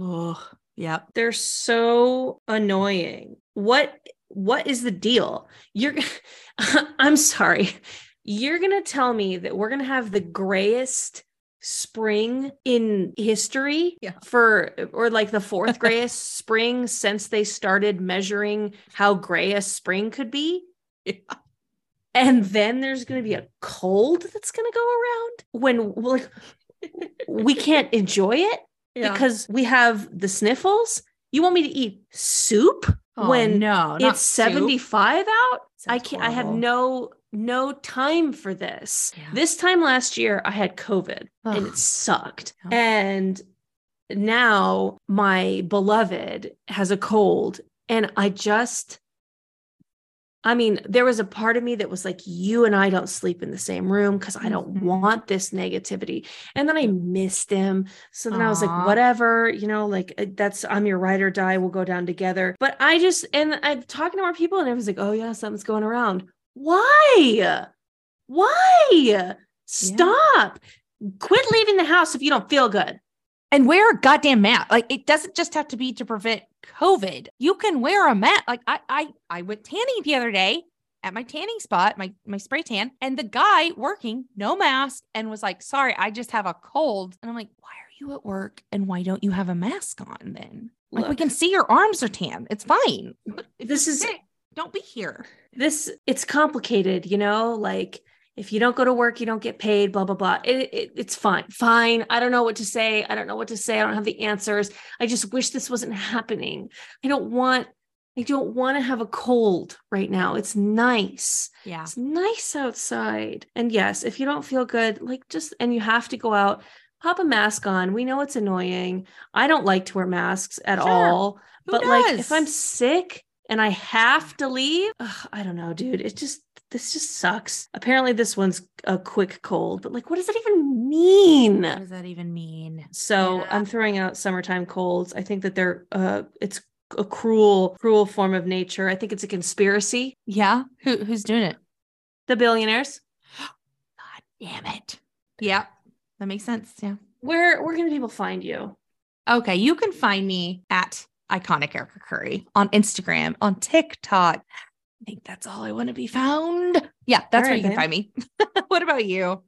Ugh. Yep. They're so annoying. What what is the deal? You're I'm sorry. You're going to tell me that we're going to have the grayest spring in history yeah. for or like the fourth grayest spring since they started measuring how gray a spring could be. Yeah. And then there's going to be a cold that's going to go around when like we can't enjoy it yeah. because we have the sniffles. You want me to eat soup oh, when no, it's 75 soup. out? I can't horrible. I have no no time for this. Yeah. This time last year I had COVID Ugh. and it sucked. Oh. And now my beloved has a cold and I just I mean, there was a part of me that was like, you and I don't sleep in the same room because I don't mm-hmm. want this negativity. And then I missed him. So then Aww. I was like, whatever, you know, like uh, that's, I'm your ride or die. We'll go down together. But I just, and I'm talking to more people and was like, oh, yeah, something's going around. Why? Why? Stop. Yeah. Quit leaving the house if you don't feel good and wear a goddamn mask. Like it doesn't just have to be to prevent COVID. You can wear a mask. Like I I I went tanning the other day at my tanning spot, my my spray tan, and the guy working, no mask, and was like, sorry, I just have a cold. And I'm like, why are you at work and why don't you have a mask on then? Like Look, we can see your arms are tan. It's fine. This is sick, don't be here. This it's complicated, you know, like if you don't go to work, you don't get paid, blah, blah, blah. It, it, it's fine. Fine. I don't know what to say. I don't know what to say. I don't have the answers. I just wish this wasn't happening. I don't want, I don't want to have a cold right now. It's nice. Yeah. It's nice outside. And yes, if you don't feel good, like just, and you have to go out, pop a mask on. We know it's annoying. I don't like to wear masks at sure. all. Who but does? like if I'm sick, and I have to leave. Ugh, I don't know, dude. It just this just sucks. Apparently, this one's a quick cold, but like, what does that even mean? What does that even mean? So yeah. I'm throwing out summertime colds. I think that they're uh it's a cruel, cruel form of nature. I think it's a conspiracy. Yeah. Who who's doing it? The billionaires. God damn it. Yeah. That makes sense. Yeah. Where where can people find you? Okay, you can find me at iconic Erika Curry on Instagram, on TikTok, I think that's all I want to be found. Yeah, that's right, where you can find me. what about you?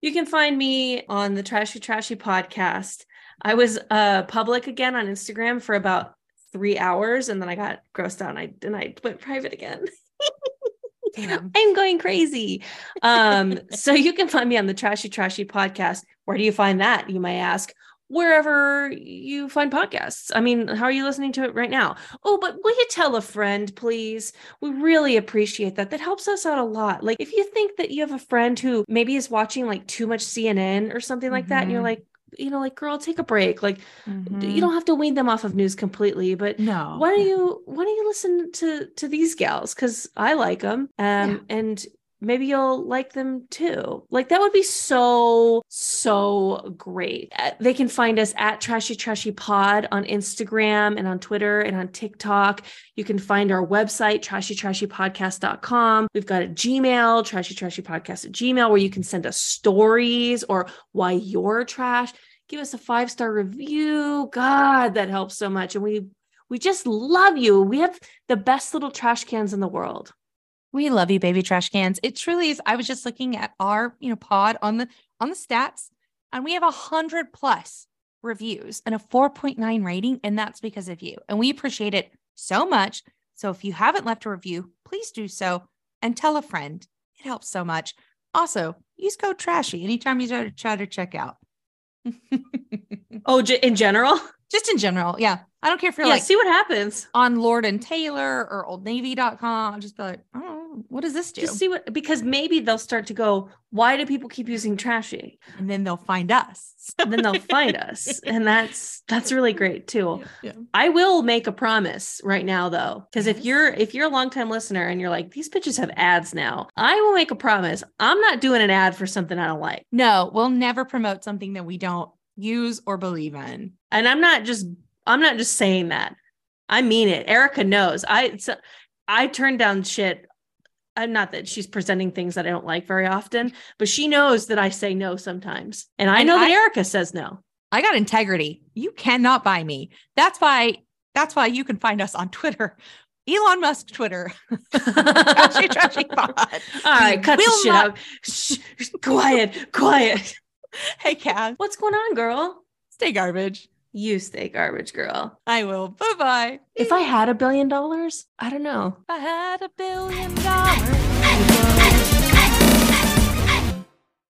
You can find me on the Trashy Trashy podcast. I was uh public again on Instagram for about three hours and then I got grossed out and I and I went private again. I'm going crazy. Um, so you can find me on the Trashy Trashy podcast. Where do you find that? You may ask wherever you find podcasts. I mean, how are you listening to it right now? Oh, but will you tell a friend, please? We really appreciate that. That helps us out a lot. Like, if you think that you have a friend who maybe is watching like too much CNN or something like mm-hmm. that, and you're mm-hmm. like, you know, like, girl, take a break. Like, mm-hmm. you don't have to wean them off of news completely, but no. Why don't you? Why don't you listen to to these gals? Because I like them, um, yeah. and maybe you'll like them too. Like that would be so, so great. Uh, They can find us at Trashy Trashy Pod on Instagram and on Twitter and on TikTok. You can find our website, trashytrashypodcast.com. We've got a Gmail, trashy trashy podcast at Gmail, where you can send us stories or why you're trash. Give us a five star review. God, that helps so much. And we we just love you. We have the best little trash cans in the world. We love you, baby trash cans. It truly is. I was just looking at our, you know, pod on the on the stats, and we have a hundred plus reviews and a 4.9 rating, and that's because of you. And we appreciate it so much. So if you haven't left a review, please do so and tell a friend. It helps so much. Also, use code trashy anytime you try to try to check out. Oh, in general? Just in general. Yeah. I don't care if you're yeah, like see what happens. on Lord and Taylor or oldnavy.com. Just be like, oh, what does this do? Just see what because maybe they'll start to go, why do people keep using trashy? and then they'll find us. And then they'll find us. And that's that's really great too. Yeah. I will make a promise right now though. Because if you're if you're a longtime listener and you're like, these bitches have ads now, I will make a promise. I'm not doing an ad for something I don't like. No, we'll never promote something that we don't use or believe in. And I'm not just I'm not just saying that. I mean it. Erika knows. I so, I turn down shit. I'm not that she's presenting things that I don't like very often, but she knows that I say no sometimes. And I And know that Erika says no. I got integrity. You cannot buy me. That's why that's why you can find us on Twitter. Elon Musk Twitter. trashy, trashy pod. All right, We cut the shit not- out. Shh, quiet, quiet. Hey Cass, What's going on, girl? stay garbage. You stay garbage, girl. I will. Bye bye. If I had a billion dollars, I don't know. I had a billion dollars.